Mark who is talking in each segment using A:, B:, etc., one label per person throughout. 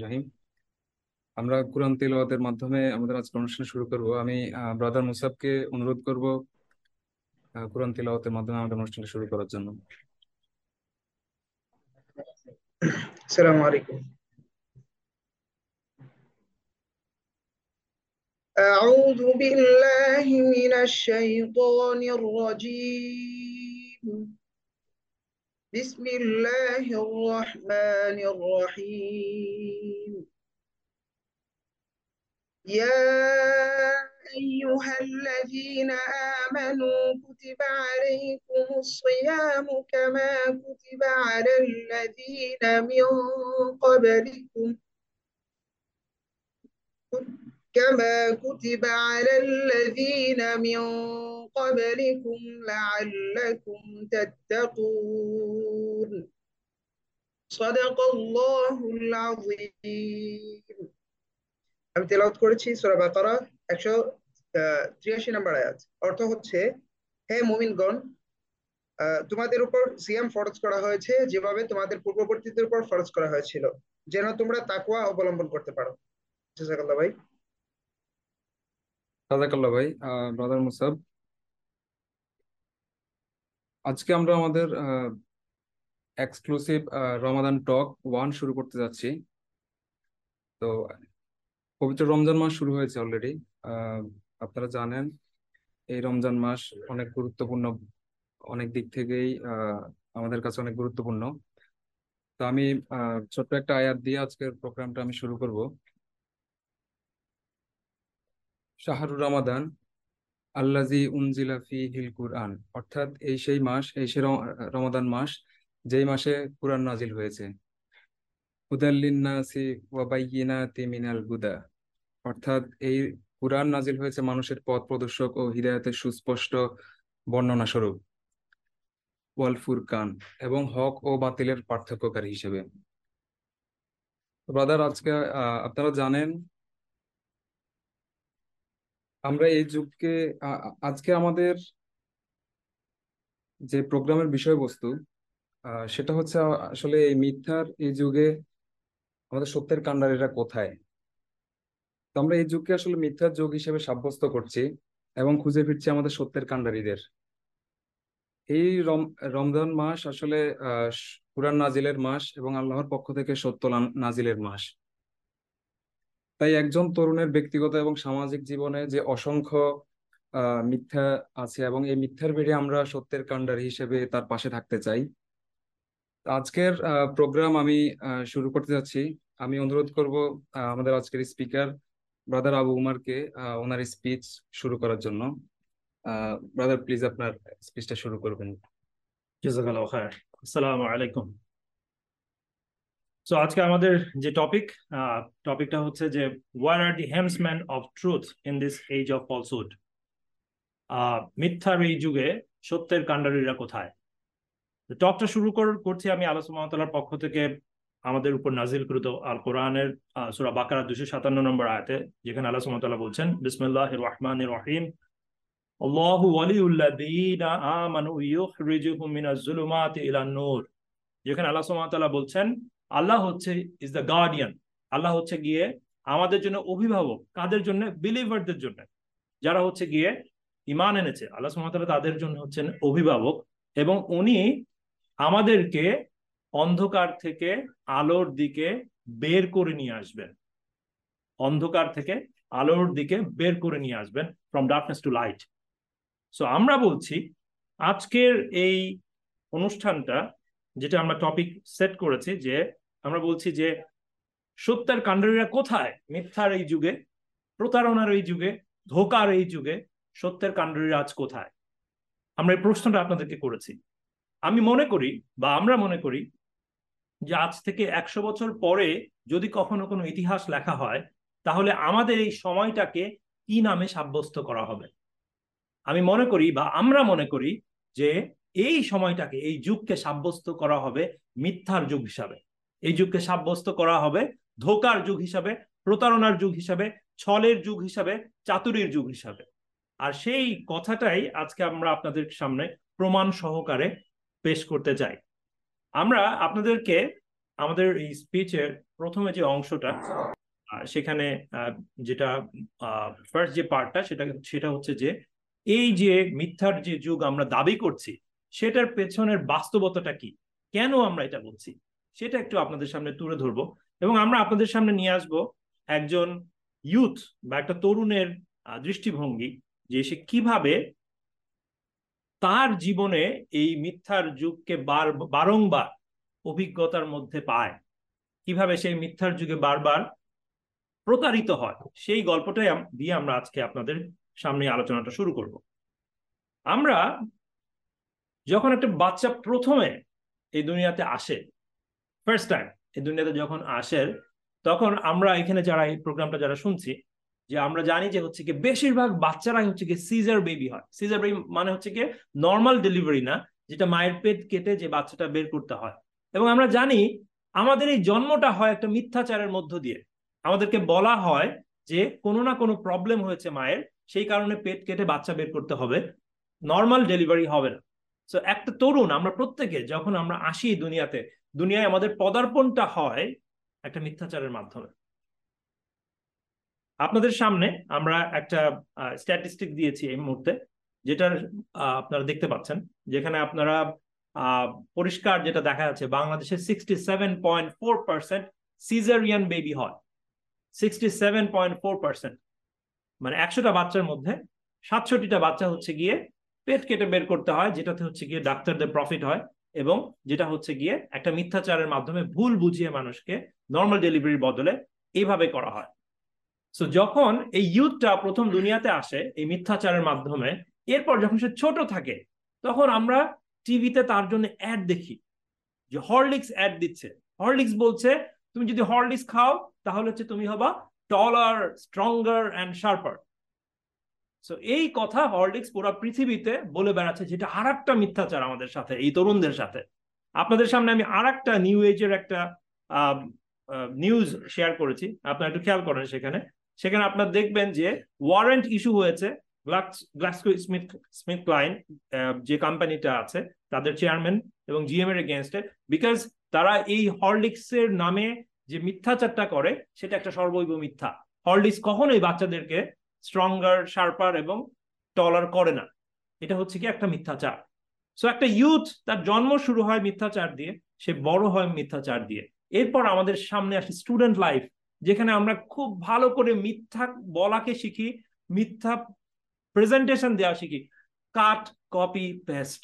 A: রাহিম আমরা কোরআন তেলাওয়াতের মাধ্যমে আমাদের আজকে অনুষ্ঠান শুরু করব আমি ব্রাদার মুসাবকে অনুরোধ করব আহ, কোরআন তেলাওয়াতের মাধ্যমে আমাদের অনুষ্ঠানটা শুরু করার জন্য
B: السلام عليكم أعوذ بالله من الشيطان الرجيم بسم الله الرحمن الرحيم. يا أيها الذين آمنوا كتب عليكم الصيام كما كتب على الذين من قبلكم. كما كتب على الذين من قبلكم لعلكم تتقون صدق الله العظيم আমি তেলাওয়াত করেছি সূরা বাকারা একশো ত্রিয়াশি নম্বর আয়াত অর্থ হচ্ছে হে মুমিনগণ আহ, তোমাদের উপর সিয়াম ফরজ করা হয়েছে যেভাবে তোমাদের পূর্ববর্তীদের উপর ফরজ করা হয়েছিল যেন তোমরা তাকওয়া অবলম্বন করতে পারো জাযাকাল্লাহ ভাই
A: রাজাকাল্লা ভাই ব্রাদার মুসাব। আজকে আমরা আমাদের এক্সক্লুসিভ রমাদান টক ওয়ান শুরু করতে যাচ্ছি। তো, পবিত্র রমজান মাস শুরু হয়েছে অলরেডি আপনারা জানেন, এই রমজান মাস অনেক গুরুত্বপূর্ণ, অনেক দিক থেকেই আমাদের কাছে অনেক গুরুত্বপূর্ণ। তো আমি ছোট্ট একটা আয়াত দিয়ে আজকের প্রোগ্রামটা আমি শুরু করব। শাহরুর রমাদান আল্লাজি উনজিলা ফিহিল কুরআন। অর্থাৎ এই সেই মাস, এই সেই রমাদান মাস, যেই মাসে কুরআন নাজিল হয়েছে। হুদাল্লিন্নাসি ওয়া বাইয়িনাতি মিনাল হুদা। অর্থাৎ এই কুরআন নাজিল হয়েছে মানুষের পথ প্রদর্শক ও হিদায়াতের সুস্পষ্ট বর্ণনা স্বরূপ। ওয়াল ফুরকান, এবং হক ও বাতিলের পার্থক্যকারী হিসেবে। ব্রাদার আজকে আপনারা জানেন আমরা এই যুগকে আজকে আমাদের যে প্রোগ্রামের বিষয়বস্তু সেটা হচ্ছে আসলে এই মিথ্যার এই যুগে আমাদের সত্যের কাণ্ডারীরা কোথায়? তো আমরা এই যুগকে আসলে মিথ্যার যুগ হিসেবে সাব্যস্ত করছি এবং খুঁজে ফিরছি আমাদের সত্যের কাণ্ডারীদের। এই রম, রমজান মাস আসলে কুরআন নাজিলের মাস এবং আল্লাহর পক্ষ থেকে সত্য নাজিলের মাস। তাই একজন তরুণের ব্যক্তিগত এবং সামাজিক জীবনে যে অসংখ্য মিথ্যা আছে এবং এই মিথ্যার বেড়ে আমরা সত্যের কাণ্ডারী হিসেবে তার পাশে থাকতে চাই। আজকের প্রোগ্রাম আমি শুরু করতে যাচ্ছি। আমি অনুরোধ করব আমাদের আজকের স্পিকার ব্রাদার আবু উমারকে ওনার স্পিচ শুরু করার জন্য। ব্রাদার প্লিজ আপনার স্পিচটা শুরু করবেন।
C: জাজাকাল্লাহ খায়ের আসসালামু আলাইকুম। সো আজকে আমাদের যে টপিক টপিকটা হচ্ছে যে where are the helmsman of truth in this age of falsehood মিথ্যার এই যুগে সত্যের কাণ্ডারীরা কোথায়? টকটা শুরু কর- করছি আমি আল্লাহ সুবহানাহু পক্ষ থেকে আমাদের উপর নাজিলকৃত আল কোরআনের সুরা বাকারা দুশো সাতান্ন নম্বর আয়াতে, যেখানে আল্লাহ তাআলা বলছেন, বিসমিল্লাহির রহমানির রহিম। আল্লাহু ওয়ালিউল্লাযীনা আমানু ইউখরিজুহুম মিনাজ যুলুমাতি ইলান নূর যেখানে আল্লাহ সুবহানাহু ওয়া তাআলা বলছেন আল্লাহ হচ্ছে ইজ দ্য গার্ডিয়ান আল্লাহ হচ্ছে গিয়ে আমাদের জন্য অভিভাবক, কাদের জন্য? বিলিভারদের জন্য। যারা হচ্ছে গিয়ে ইমান এনেছে, আল্লাহ সুবহানাহু তাদের জন্য হচ্ছেন অভিভাবক এবং উনি আমাদেরকে অন্ধকার থেকে আলোর দিকে বের করে নিয়ে আসবেন। অন্ধকার থেকে আলোর দিকে বের করে নিয়ে আসবেন from darkness to light so আমরা বলছি, আজকের এই অনুষ্ঠানটা, যেটা আমরা টপিক সেট করেছি, যে আমরা বলছি যে সত্যের কাণ্ডারীরা কোথায়? মিথ্যার এই যুগে, প্রতারণার এই যুগে, ধোকার এই যুগে সত্যের কাণ্ডারীরা আজ কোথায়? আমরা এই প্রশ্নটা আপনাদেরকে করেছি। আমি মনে করি বা আমরা মনে করি যে আজ থেকে একশো বছর পরে যদি কখনো কোনো ইতিহাস লেখা হয়, তাহলে আমাদের এই সময়টাকে কি নামে সাব্যস্ত করা হবে? আমি মনে করি বা আমরা মনে করি যে এই সময়টাকে, এই যুগকে সাব্যস্ত করা হবে মিথ্যার যুগ হিসাবে। এই যুগকে সাব্যস্ত করা হবে ধোকার যুগ হিসাবে, প্রতারণার যুগ হিসাবে, ছলের যুগ হিসাবে, চাতুরির যুগ হিসাবে। আর সেই কথাটাই আজকে আমরা আপনাদের সামনে প্রমাণ সহকারে পেশ করতে চাই। আমরা আপনাদেরকে আমাদের এই স্পিচের প্রথমে যে অংশটা সেখানে যেটা ফার্স্ট যে পার্টটা সেটা সেটা হচ্ছে যে, এই যে মিথ্যার যে যুগ আমরা দাবি করছি, সেটার পেছনের বাস্তবতাটা কি? কেন আমরা এটা বলছি? সেটা একটু আপনাদের সামনে তুলে ধরবো। এবং আমরা আপনাদের সামনে নিয়ে আসব একজন ইউথ বা একটা তরুণের দৃষ্টিভঙ্গি যে সে কীভাবে তার জীবনে এই মিথ্যার যুগকে বার, বারংবার অভিজ্ঞতার মধ্যে পায়। কীভাবে সেই মিথ্যার যুগে বারবার প্রতারিত হয়, সেই গল্পটাই দিয়ে আমরা আজকে আপনাদের সামনে আলোচনাটা শুরু করব। আমরা যখন একটা বাচ্চা প্রথমে এই দুনিয়াতে আসে ফার্স্ট টাইম এই দুনিয়াতে যখন আসে তখন আমরা এখানে যারা এই প্রোগ্রামটা যারা শুনছি, যে আমরা জানি যে হচ্ছে কি বেশিরভাগ বাচ্চারাই হচ্ছে কি সিজার বেবি হয়। সিজার বেবি মানে হচ্ছে কি নর্মাল ডেলিভারি না, যেটা মায়ের পেট কেটে যে বাচ্চাটা বের করতে হয়। এবং আমরা জানি আমাদের এই জন্মটা হয় একটা মিথ্যাচারের মধ্য দিয়ে। আমাদেরকে বলা হয় যে কোনো না কোনো প্রবলেম হয়েছে মায়ের, সেই কারণে পেট কেটে বাচ্চা বের করতে হবে। নর্মাল ডেলিভারি হবে না। সো একটা তরুণ, আমরা প্রত্যেকে যখন আমরা আসি দুনিয়াতে দুনিয়ায় আমাদের পদার্পণটা হয় একটা মিথ্যাচারের মাধ্যমে। আপনাদের সামনে আমরা একটা স্ট্যাটিস্টিক দিয়েছি এই মুহূর্তে, যেটার আপনারা দেখতে পাচ্ছেন, যেখানে আপনারা পরিষ্কার যেটা দেখা যাচ্ছে, বাংলাদেশে sixty seven point four percent caesarean baby হয়। Sixty seven point four percent মানে একশোটা বাচ্চার মধ্যে সাতষট্টিটা বাচ্চা হচ্ছে গিয়ে পেট কেটে বের করতে হয়, যেটাতে হচ্ছে গিয়ে ডাক্তারদের প্রফিট হয়। এবং যেটা হচ্ছে গিয়ে একটা মিথ্যাচারের মাধ্যমে ভুল বুঝিয়ে মানুষকে নর্মাল ডেলিভারির বদলে এইভাবে করা হয়। সো যখন এই ইউথটা প্রথম দুনিয়াতে আসে এই মিথ্যাচারের মাধ্যমে, এরপর যখন সে ছোট থাকে, তখন আমরা টিভিতে তার জন্য অ্যাড দেখি। যে হরলিক্স অ্যাড দিচ্ছে। হরলিক্স বলছে, তুমি যদি হরলিক্স খাও, তাহলে হচ্ছে তুমি হবা taller stronger and sharper so এই কথা হরলিক্স পুরো পৃথিবীতে বলে বেড়াচ্ছে যেটা আর একটা মিথ্যাচার আমাদের সাথে, এই তরুণদের সাথে। আপনাদের সামনে আমি আর একটা নিউ এজের একটা নিউজ শেয়ার করেছি। আপনারা একটু খেয়াল করেন সেখানে। সেখানে আপনার দেখবেন যে ওয়ারেন্ট ইস্যু হয়েছে গ্লাক্সো স্মিথ স্মিথ ক্লাইন যে কোম্পানিটা আছে, তাদের চেয়ারম্যান এবং জিএম এর এগেনস্টে বিকজ তারা এই হরলিক্সের নামে যে মিথ্যাচারটা করে, সেটা একটা সর্বৈব মিথ্যা। হরলিক্স কখনোই বাচ্চাদেরকে স্ট্রঙ্গার শার্পার এবং টলার করে না। এটা হচ্ছে কি একটা মিথ্যাচার। সো একটা ইউথ তার জন্ম শুরু হয় মিথ্যাচার দিয়ে, সে বড় হয় মিথ্যাচার দিয়ে। এরপর আমাদের সামনে আসে স্টুডেন্ট লাইফ যেখানে আমরা খুব ভালো করে মিথ্যা বলাকে শিখি, মিথ্যা প্রেজেন্টেশন দেওয়া শিখি। কাট কপি পেস্ট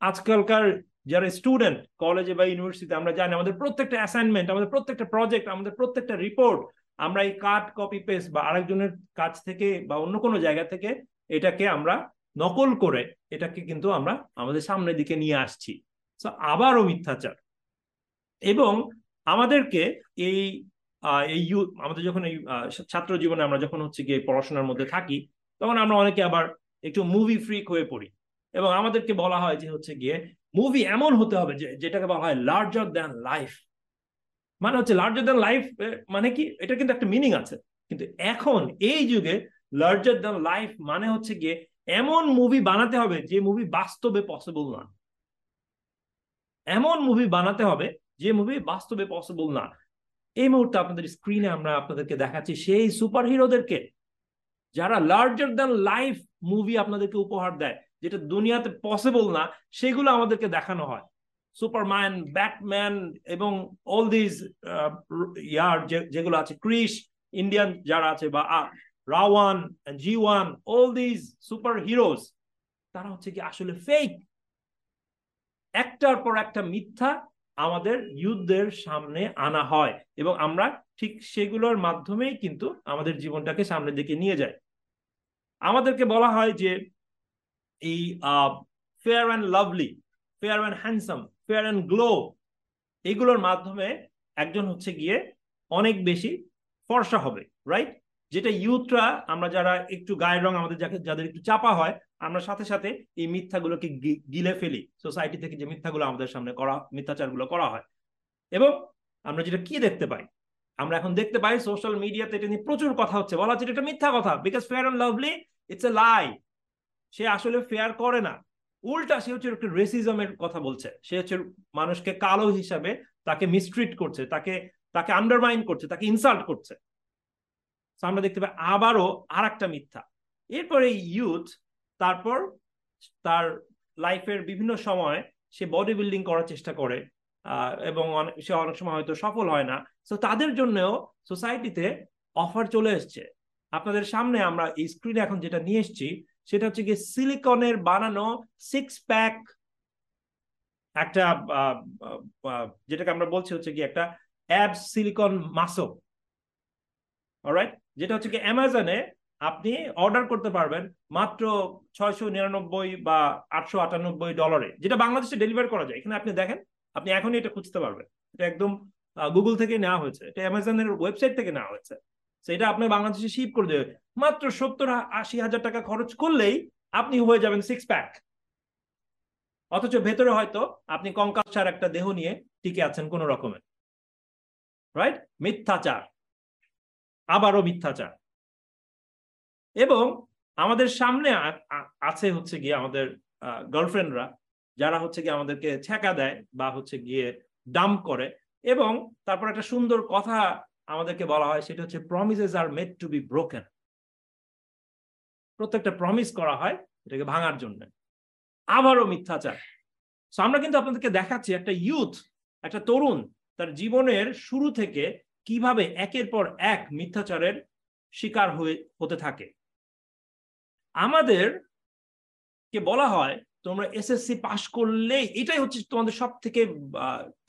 C: আজকালকার যারা স্টুডেন্ট কলেজে বা ইউনিভার্সিটিতে আমরা জানি আমাদের প্রত্যেকটা অ্যাসাইনমেন্ট আমাদের প্রত্যেকটা প্রজেক্ট আমাদের প্রত্যেকটা রিপোর্ট আমরা এই কাট, কপি, পেস্ট বা আরেকজনের কাছ থেকে বা অন্য কোনো জায়গা থেকে এটাকে আমরা নকল করে এটাকে কিন্তু আমরা আমাদের সামনের দিকে নিয়ে আসছি। তো আবারও মিথ্যাচার। এবং আমাদেরকে এই এই আমাদের যখন এই ছাত্র জীবনে আমরা যখন হচ্ছে গিয়ে পড়াশোনার মধ্যে থাকি, তখন আমরা অনেকে আবার একটু মুভি ফ্রিক হয়ে পড়ি। এবং আমাদেরকে বলা হয় যে হচ্ছে গিয়ে মুভি এমন হতে হবে যে, যেটাকে বলা হয় লার্জার দ্যান লাইফ মানে হচ্ছে লার্জার দ্যান লাইফ মানে কি? এটা কিন্তু একটা মিনিং আছে। কিন্তু এখন এই যুগে লার্জার দ্যান লাইফ মানে হচ্ছে গিয়ে এমন মুভি বানাতে হবে যে মুভি বাস্তবে পসিবল না। এমন মুভি বানাতে হবে যে মুভি বাস্তবে পসিবল না। এই মুহূর্তে আপনাদের স্ক্রিনে আমরা আপনাদেরকে দেখাচ্ছি সেই সুপার হিরোদেরকে যারা লার্জার দ্যান লাইফ মুভি আপনাদেরকে উপহার দেয়, যেটা দুনিয়াতে পসিবল না, সেগুলো আমাদেরকে দেখানো হয়। সুপারম্যান ব্যাটম্যান এবং অল দিজ ইয়ার যেগুলো আছে ক্রিস ইন্ডিয়ান যারা আছে, বা RaOne G one all these super heroes তারা হচ্ছে কি আসলে ফেক একটার পর একটা মিথ্যা আমাদের ইউথদের সামনে আনা হয়, এবং আমরা ঠিক সেগুলোর মাধ্যমেই কিন্তু আমাদের জীবনটাকে সামনের দিকে নিয়ে যায় আমাদেরকে বলা হয় যে এই Fair and Lovely Fair and Handsome Fair and Glow এগুলোর মাধ্যমে একজন হচ্ছে গিয়ে অনেক বেশি ফর্সা হবে রাইট যেটা ইউথরা, আমরা যারা একটু গায়ের রং আমাদের যাকে, যাদের একটু চাপা হয়, আমরা সাথে সাথে এই মিথ্যাগুলোকে গিলে ফেলি। সোসাইটি থেকে যে মিথ্যাগুলো আমাদের সামনে করা, মিথ্যাচারগুলো করা হয়। এবং আমরা যেটা কি দেখতে পাই? আমরা এখন দেখতে পাই সোশ্যাল মিডিয়াতে এটা নিয়ে প্রচুর কথা হচ্ছে। বলা হচ্ছে এটা মিথ্যা কথা। Because Fair and Lovely it's a lie সে আসলে ফেয়ার করে না। উল্টা সে হচ্ছে একটা রেসিজমের কথা বলছে। সে হচ্ছে মানুষকে কালো হিসাবে তাকে মিসট্রিট করছে, তাকে তাকে আন্ডারমাইন করছে, তাকে ইনসাল্ট করছে। আমরা দেখতে পাই আবারও আর একটা মিথ্যা। এরপরে ইউথ তারপর তার লাইফের বিভিন্ন সময় সে বডি বিল্ডিং করার চেষ্টা করে এবং সে অনেক সময় হয়তো সফল হয় না। তো তাদের জন্যও সোসাইটিতে অফার চলে এসছে। আপনাদের সামনে আমরা এই স্ক্রিনে এখন যেটা নিয়ে এসেছি সেটা হচ্ছে কি সিলিকনের বানানো সিক্স প্যাক একটা যেটাকে আমরা বলছি হচ্ছে কি একটা অ্যাব সিলিকন মাসল অলরাইট যেটা হচ্ছে কি অ্যামাজনে আপনি অর্ডার করতে পারবেন মাত্র ছয়শো নিরানব্বই বা আটশো আটানব্বই ডলারে যেটা বাংলাদেশে ডেলিভার করা যায়। এখানে আপনি দেখেন, আপনি এখনই এটা খুঁজতে পারবেন। এটা একদম গুগল থেকে নেওয়া হয়েছে। এটা অ্যামাজনের ওয়েবসাইট থেকে নেওয়া হয়েছে। সেটা আপনি বাংলাদেশে শিপ করে দেবে। মাত্র সত্তর আশি হাজার টাকা খরচ করলেই আপনি হয়ে যাবেন সিক্স প্যাক অথচ ভেতরে হয়তো আপনি কঙ্কালসার একটা দেহ নিয়ে টিকে আছেন কোন রকমের রাইট মিথ্যাচার। আবারও মিথ্যাচার। এবং আমাদের সামনে আছে হচ্ছে গিয়ে আমাদের গার্লফ্রেন্ডরা যারা হচ্ছে গিয়ে আমাদেরকে ছেঁকা দেয় বা হচ্ছে গিয়ে ডাম্প করে। এবং তারপর একটা সুন্দর কথা আমাদেরকে বলা হয়, সেটা হচ্ছে promises are made to be broken প্রত্যেকটা প্রমিস করা হয় এটাকে ভাঙার জন্য। আবারও মিথ্যাচার। So আমরা কিন্তু আপনাদেরকে দেখাচ্ছি একটা ইউথ একটা তরুণ, তার জীবনের শুরু থেকে কীভাবে একের পর এক মিথ্যাচারের শিকার হয়ে, হতে থাকে। আমাদের কে বলা হয় তোমরা এসএসসি পাশ করলে, এটাই হচ্ছে তোমাদের সব থেকে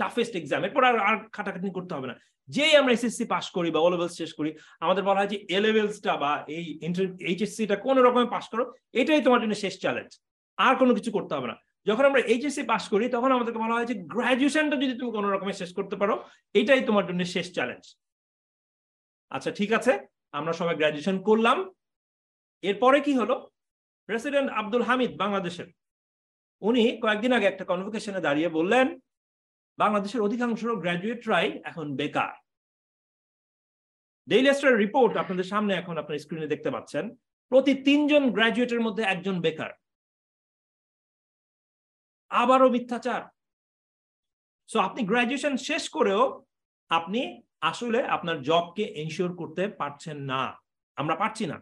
C: টাফেস্ট এক্সাম এরপর আর আর খাটাখাটনি করতে হবে না। যেই আমরা এসএসসি পাশ করি বা ও লেভেলস শেষ করি, আমাদের বলা হয় যে এ লেভেলসটা বা এই এইচএসসিটা কোনো রকমের পাশ করো, এটাই তোমার জন্য শেষ চ্যালেঞ্জ আর কোনো কিছু করতে হবে না। যখন আমরা এইচএসসি পাশ করি, তখন আমাদেরকে বলা হয় যে গ্রাজুয়েশনটা যদি তুমি কোনো রকমের শেষ করতে পারো, এটাই তোমার জন্য শেষ চ্যালেঞ্জ আচ্ছা ঠিক আছে? আমরা সবাই গ্রাজুয়েশন করলাম। এরপরে কি হলো? প্রেসিডেন্ট আব্দুল হামিদ বাংলাদেশের। উনি কয়েকদিন আগে একটা কনভোকেশনে দাঁড়িয়ে বললেন, বাংলাদেশের অধিকাংশ গ্র্যাজুয়েটরাই এখন বেকার. ডেইলি স্টার রিপোর্ট আপনাদের সামনে এখন আপনার স্ক্রিনে দেখতে পাচ্ছেন, প্রতি তিনজন গ্র্যাজুয়েটের মধ্যে একজন বেকার। আবারও মিথ্যাচার। সো আপনি গ্র্যাজুয়েশন শেষ করেও আপনি আসলে আপনার জবকে এনশিওর করতে পারছেন না। আমরা পারছি না।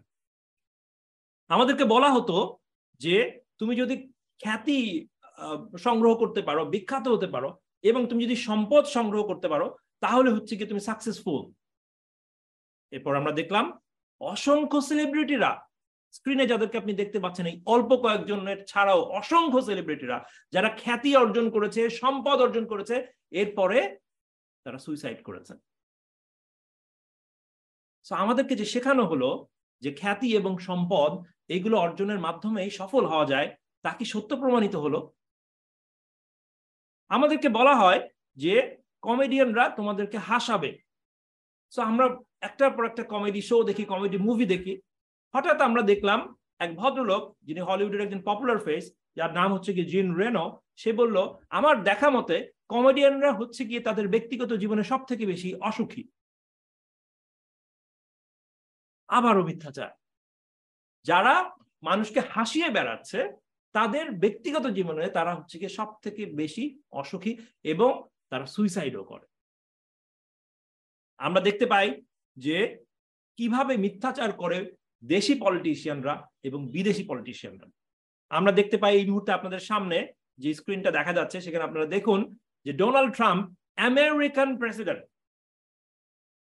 C: আমাদেরকে বলা হতো যে, তুমি যদি খ্যাতি সংগ্রহ করতে পারো, বিখ্যাত হতে পারো, এবং তুমি যদি সম্পদ সংগ্রহ করতে পারো, তাহলে হচ্ছে কি তুমি সাকসেসফুল এরপর আমরা দেখলাম, অসংখ্য সেলিব্রিটিরা স্ক্রিনে যাদেরকে আপনি দেখতে পাচ্ছেন, এই অল্প কয়েকজনের ছাড়াও অসংখ্য সেলিব্রিটিরা যারা খ্যাতি অর্জন করেছে, সম্পদ অর্জন করেছে, এরপরে তারা সুইসাইড করেছেন আমাদেরকে যে শেখানো হলো যে খ্যাতি এবং সম্পদ, এগুলো অর্জনের মাধ্যমেই সফল হওয়া যায় তা কি সত্য প্রমাণিত হলো? আমাদেরকে বলা হয় যে কমেডিয়ানরা তোমাদেরকে হাসাবে। সো আমরা একটার পর একটা কমেডি শো দেখি, কমেডি মুভি দেখি। হঠাৎ আমরা দেখলাম এক ভদ্রলোক, যিনি হলিউডের একজন পপুলার ফেস যার নাম হচ্ছে কি জিন রেনো, সে বলল, আমার দেখা মতে কমেডিয়ানরা হচ্ছে গিয়ে তাদের ব্যক্তিগত জীবনে সব থেকে বেশি অসুখী। আবারও মিথ্যাচার। যারা মানুষকে হাসিয়ে বেড়াচ্ছে তাদের ব্যক্তিগত জীবনে তারা হচ্ছে কি সব থেকে বেশি অসুখী এবং তারা সুইসাইডও করে। আমরা দেখতে পাই যে কীভাবে মিথ্যাচার করে দেশি পলিটিশিয়ানরা এবং বিদেশি পলিটিশিয়ানরা আমরা দেখতে পাই এই মুহূর্তে আপনাদের সামনে যে স্ক্রিনটা দেখা যাচ্ছে, সেখানে আপনারা দেখুন যে Donald Trump American president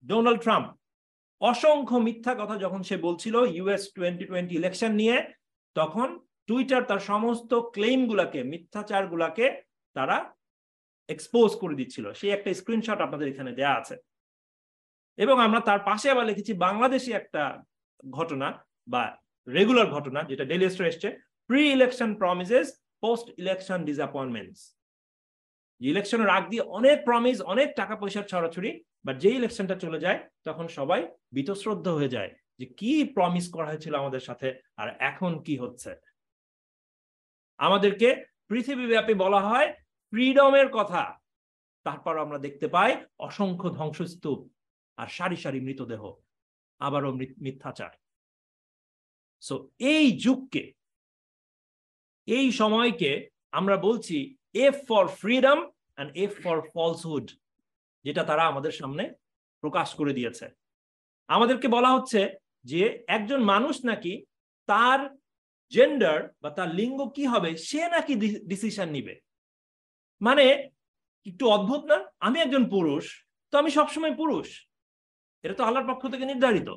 C: Donald Trump অসংখ্য মিথ্যা কথা যখন সে বলছিল ইউএস টোয়েন্টি টোয়েন্টি ইলেকশন নিয়ে, তখন টুইটার তার সমস্ত ক্লেইম গুলাকে, মিথ্যাচার গুলাকে তারা এক্সপোজ করে দিচ্ছিল। সেই একটা স্ক্রিনশট আপনাদের এখানে দেয়া আছে। এবং আমরা তার পাশে আবার লিখেছি, বাংলাদেশি একটা ঘটনা বা রেগুলার ঘটনা, যেটা ডেলি স্টার এসছে pre election promises post election disappointments ইলেকশনের আগ দিয়ে অনেক প্রমিস অনেক টাকা পয়সার ছড়াছড়ি বা যে ইলেকশনটা চলে যায়, তখন সবাই বীতশ্রদ্ধ হয়ে যায় যে কি প্রমিস করা হয়েছিল আমাদের সাথে, আর এখন কি হচ্ছে? আমাদেরকে পৃথিবীব্যাপী বলা হয় ফ্রিডমের কথা। তারপর আমরা দেখতে পাই অসংখ্য ধ্বংসস্তূপ আর সারি সারি মৃতদেহ, আবারও মিথ্যাচার। সো এই যুগকে, এই সময়কে আমরা বলছি F for freedom and F for falsehood যেটা তারা আমাদের সামনে প্রকাশ করে দিয়েছে। আমাদেরকে বলা হচ্ছে যে একজন মানুষ নাকি তার জেন্ডার বা তার লিঙ্গ কি হবে, সে নাকি ডিসিশন নিবে। মানে একটু অদ্ভুত না? আমি একজন পুরুষ, তো আমি সবসময় পুরুষ। এটা তো আল্লাহর পক্ষ থেকে নির্ধারিত।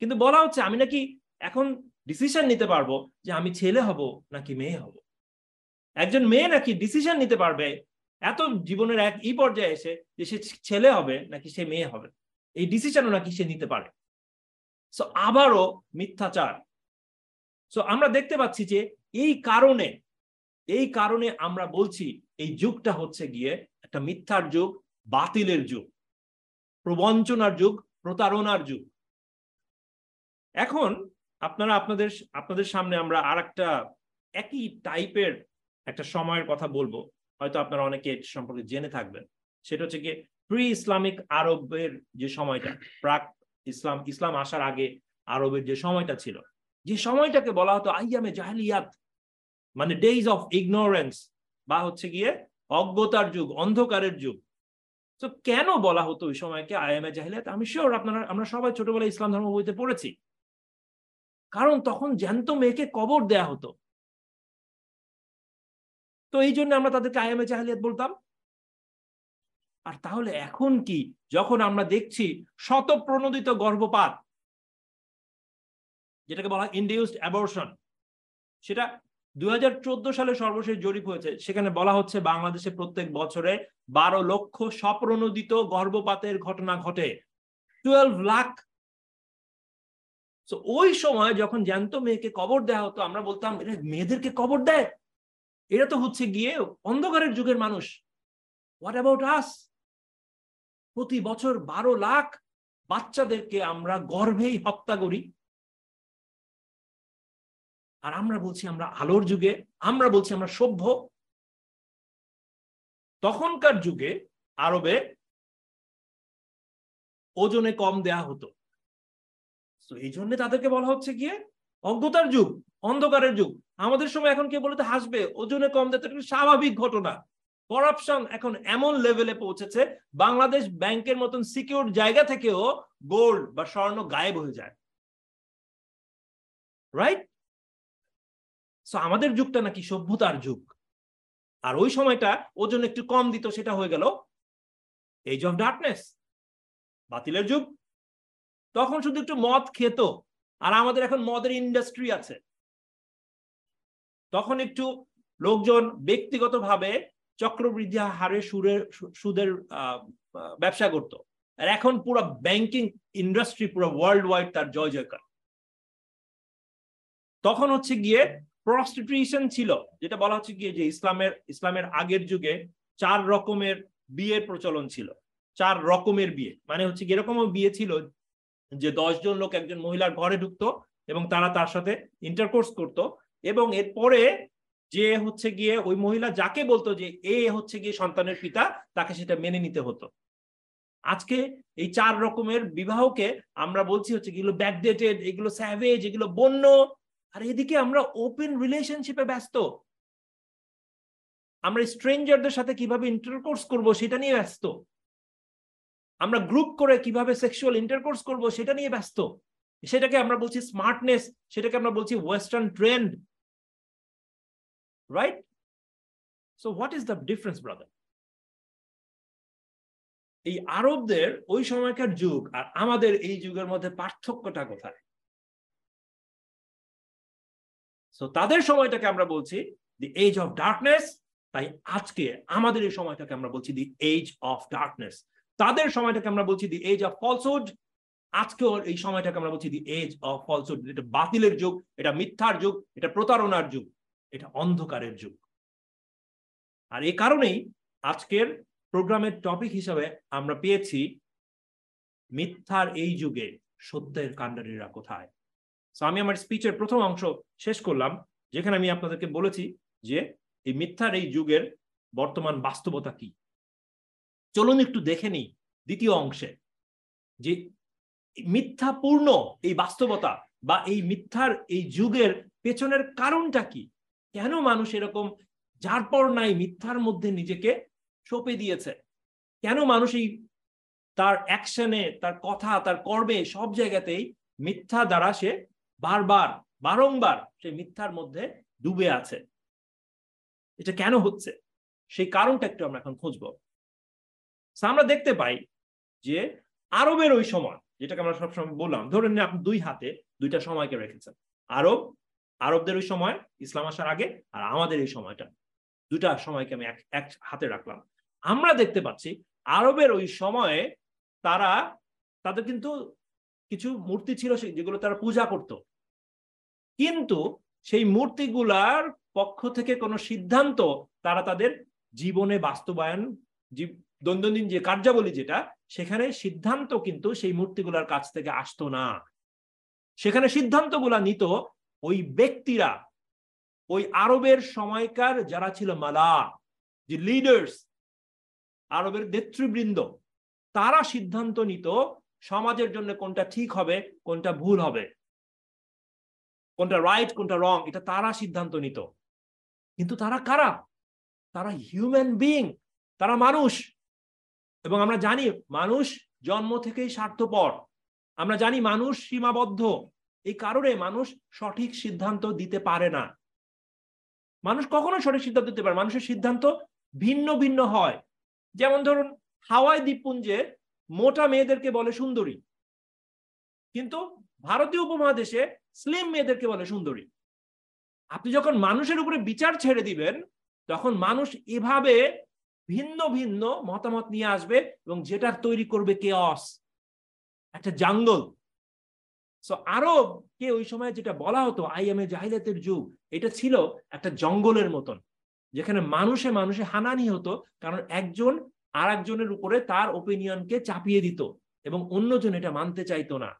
C: কিন্তু বলা হচ্ছে আমি নাকি এখন ডিসিশন নিতে পারব যে আমি ছেলে হব নাকি মেয়ে হব। একজন মেয়ে নাকি ডিসিশন নিতে পারবে, এত জীবনের এক ই পর্যায়ে এসে যে সে ছেলে হবে নাকি সে মেয়ে হবে। এই ডিসিশনও নাকি সে নিতে পারে। সো আবারও মিথ্যাচার। সো আমরা দেখতে পাচ্ছি যে এই কারণে এই কারণে আমরা বলছি এই যুগটা হচ্ছে গিয়ে একটা মিথ্যার যুগ, বাতিলের যুগ, প্রবঞ্চনার যুগ, প্রতারণার যুগ। এখন আপনারা আপনাদের আপনাদের সামনে আমরা আর একটা একই টাইপের একটা সময়ের কথা বলব। হয়তো আপনারা অনেকে এর সম্পর্কে জেনে থাকবেন। সেটা হচ্ছে কি প্রি ইসলামিক আরবের যে সময়টা প্রাক ইসলাম ইসলাম আসার আগে আরবের যে সময়টা ছিল। যে সময়টাকে বলা হতো আইয়ামে জাহালিয়াত মানে ডেইজ অফ ইগনোরেন্স বা হচ্ছে গিয়ে অজ্ঞতার যুগ, অন্ধকারের যুগ। তো কেন বলা হতো ওই সময়কে আইএমএ জাহিলিয়াত? আমি শিওর আপনারা, আমরা সবাই ছোটবেলায় ইসলাম ধর্ম বইতে পড়েছি। কারণ তখন জ্যান্ত মেয়েকে কবর দেয়া হতো। তো এই জন্য আমরা তাদেরকে আইএমএ জাহিলিয়াত বলতাম। আর তাহলে এখন কি? যখন আমরা দেখছি শত প্রণোদিত গর্ভপাত যেটাকে বলা হয় ইন্ডিউসড অ্যাবর্শন সেটা দুই হাজার চোদ্দ সালে সর্বশেষ জরিপ হয়েছে। সেখানে বলা হচ্ছে বাংলাদেশে প্রত্যেক বছরে বারো লক্ষ স্বপ্রণোদিত গর্ভপাতের ঘটনা ঘটে। টুয়েলভ লাখ। ওই সময় যখন জ্যান্ত মেয়েকে কবর দেওয়া হতো, আমরা বলতাম এটা মেয়েদেরকে কবর দেয়? এটা তো হচ্ছে গিয়ে অন্ধকারের যুগের মানুষ। হোয়াট অ্যাবাউট আস প্রতি বছর বারো লাখ বাচ্চাদেরকে আমরা গর্ভেই হত্যা করি। আর আমরা বলছি আমরা আলোর যুগে, আমরা বলছি আমরা সভ্য। তখনকার যুগে আরবে ওজনে কম দেয়া হতো। তো এই জন্য তাদেরকে বলা হচ্ছে গিয়ে অজ্ঞতার যুগ, অন্ধকারের যুগ। আমাদের সময় এখন কে বলতে হাসবে, ওজনে কম দেয় স্বাভাবিক ঘটনা। করাপশন এখন এমন লেভেলে পৌঁছেছে, বাংলাদেশ ব্যাংকের মতন সিকিউর জায়গা থেকেও গোল্ড বা স্বর্ণ গায়েব হয়ে যায়। রাইট সো আমাদের যুগটা নাকি সভ্যতার যুগ। আর ওই সময়টা ওজন একটু কম দিত, সেটা হয়ে গেল এজ অফ ডার্কনেস বাতিলের যুগ। তখন শুধু একটু মদ খেত, আর আমাদের এখন মদের ইন্ডাস্ট্রি আছে। তখন একটু লোকজন ব্যক্তিগতভাবে চক্রবৃদ্ধি হারে সুরের সুদের ব্যবসা করত। আর এখন পুরো ব্যাংকিং ইন্ডাস্ট্রি পুরো ওয়ার্ল্ড ওয়াইড তার জয় জয়কার তখন হচ্ছে গিয়ে প্রস্টিটিউশন ছিল, যেটা বলা হচ্ছে গিয়ে যে ইসলামের ইসলামের আগের যুগে চার রকমের বিয়ের প্রচলন ছিল। চার রকমের বিয়ে। মানে হচ্ছে এরকমও বিয়ে ছিল যে জন লোক একজন মহিলার ঘরে ঢুকতো এবং তারা তার সাথে ইন্টারকোর্স করত এবং এরপরে যে হচ্ছে গিয়ে ওই মহিলা যাকে বলতো যে এ হচ্ছে গিয়ে সন্তানের পিতা, তাকে সেটা মেনে নিতে হতো। আজকে এই চার রকমের বিবাহকে আমরা বলছি হচ্ছে এগুলো ব্যাকডেটেড এগুলো স্যাভেজ এগুলো বন্য আর এদিকে আমরা ওপেন রিলেশনশিপে ব্যস্ত। আমরা স্ট্রেঞ্জারদের সাথে কীভাবে ইন্টারকোর্স করব সেটা নিয়ে ব্যস্ত। আমরা গ্রুপ করে কীভাবে সেক্সুয়াল ইন্টারকোর্স করব সেটা নিয়ে ব্যস্ত। সেটাকে আমরা বলছি স্মার্টনেস সেটাকে আমরা বলছি western trend right so what is the difference brother এই আরবদের ওই সময়কার যুগ আর আমাদের এই যুগের মধ্যে পার্থক্যটা কোথায়? সো তাদের সময়টাকে আমরা বলছি দি এজ অফ ডার্কনেস তাই আজকে আমাদের এই সময়টাকে আমরা বলছি দি এজ অফ ডার্কনেস তাদের সময়টাকে আমরা বলছি দি এজ অফ ফলসুড আজকেও এই সময়টাকে আমরা বলছি দি এজ অফ ফলসুড এটা বাতিলের যুগ, এটা মিথ্যার যুগ, এটা প্রতারণার যুগ, এটা অন্ধকারের যুগ। আর এই কারণেই আজকের প্রোগ্রামের টপিক হিসাবে আমরা পেয়েছি, মিথ্যার এই যুগে সত্যের কাণ্ডারীরা কোথায়? আমি আমার স্পিচের প্রথম অংশ শেষ করলাম, যেখানে আমি আপনাদেরকে বলেছি যে এই মিথ্যার এই যুগের বর্তমান বাস্তবতা কি। চলুন একটু দেখে নিই দ্বিতীয় অংশে যে মিথ্যাপূর্ণ এই বাস্তবতা বা এই মিথ্যার এই যুগের পেছনের কারণটা কি? কেন মানুষ এরকম যার পর নাই মিথ্যার মধ্যে নিজেকে সঁপে দিয়েছে? কেন মানুষ এই তার অ্যাকশনে তার কথা, তার কর্মে সব জায়গাতেই মিথ্যা দ্বারা সে বারবার, বারংবার সেই মিথ্যার মধ্যে ডুবে আছে। এটা কেন হচ্ছে? সেই কারণটা একটু আমরা এখন খুঁজবো। আমরা দেখতে পাই যে আরবের ওই সময়, যেটাকে আমরা সবসময় বললাম, ধরেন আপনি দুই হাতে দুইটা সময়কে রেখেছেন। আরব, আরবদের ওই সময়, ইসলাম আসার আগে, আর আমাদের এই সময়টা। দুটা সময়কে আমি এক এক হাতে রাখলাম। আমরা দেখতে পাচ্ছি আরবের ওই সময়ে তারা, তাদের কিন্তু কিছু মূর্তি ছিল যেগুলো তারা পূজা করত। কিন্তু সেই মূর্তিগুলার পক্ষ থেকে কোনো সিদ্ধান্ত তারা তাদের জীবনে বাস্তবায়ন দৈনন্দিন যে কার্যাবলী যেটা, সেখানে সিদ্ধান্ত কিন্তু সেই মূর্তিগুলার কাছ থেকে আসতো না। সেখানে সিদ্ধান্তগুলা নিত ওই ব্যক্তিরা, ওই আরবের সময়কার যারা ছিল মালা যে লিডার্স আরবের নেতৃবৃন্দ, তারা সিদ্ধান্ত নিত সমাজের জন্য কোনটা ঠিক হবে, কোনটা ভুল হবে। কোনটা রাইট কোনটা রং এটা তারা সিদ্ধান্ত নিত। কিন্তু তারা কারা? তারা হিউম্যান বিং তারা মানুষ। এবং আমরা জানি মানুষ জন্ম থেকেই স্বার্থপর। আমরা জানি মানুষ সীমাবদ্ধ। এই কারণে মানুষ সঠিক সিদ্ধান্ত দিতে পারে না। মানুষ কখনো সঠিক সিদ্ধান্ত দিতে পারে মানুষের সিদ্ধান্ত ভিন্ন ভিন্ন হয়। যেমন ধরুন হাওয়াই দ্বীপপুঞ্জে মোটা মেয়েদেরকে বলে সুন্দরী। কিন্তু ভারতীয় উপমহাদেশে স্লিম মেয়েদেরকে বলে সুন্দরী। আপনি যখন মানুষের উপরে বিচার ছেড়ে দিবেন, তখন মানুষ এভাবে ভিন্ন ভিন্ন মতামত নিয়ে আসবে এবং যেটা তৈরি করবে কেঅস একটা জাঙ্গল সো আরব কে ওই সময় যেটা বলা হতো আই এম এ জাহিলাতের যুগ এটা ছিল একটা জঙ্গলের মতন, যেখানে মানুষে মানুষে হানানি হতো, কারণ একজন আর একজনের উপরে তার ওপিনিয়নকে চাপিয়ে দিত এবং অন্যজন এটা মানতে চাইতো না।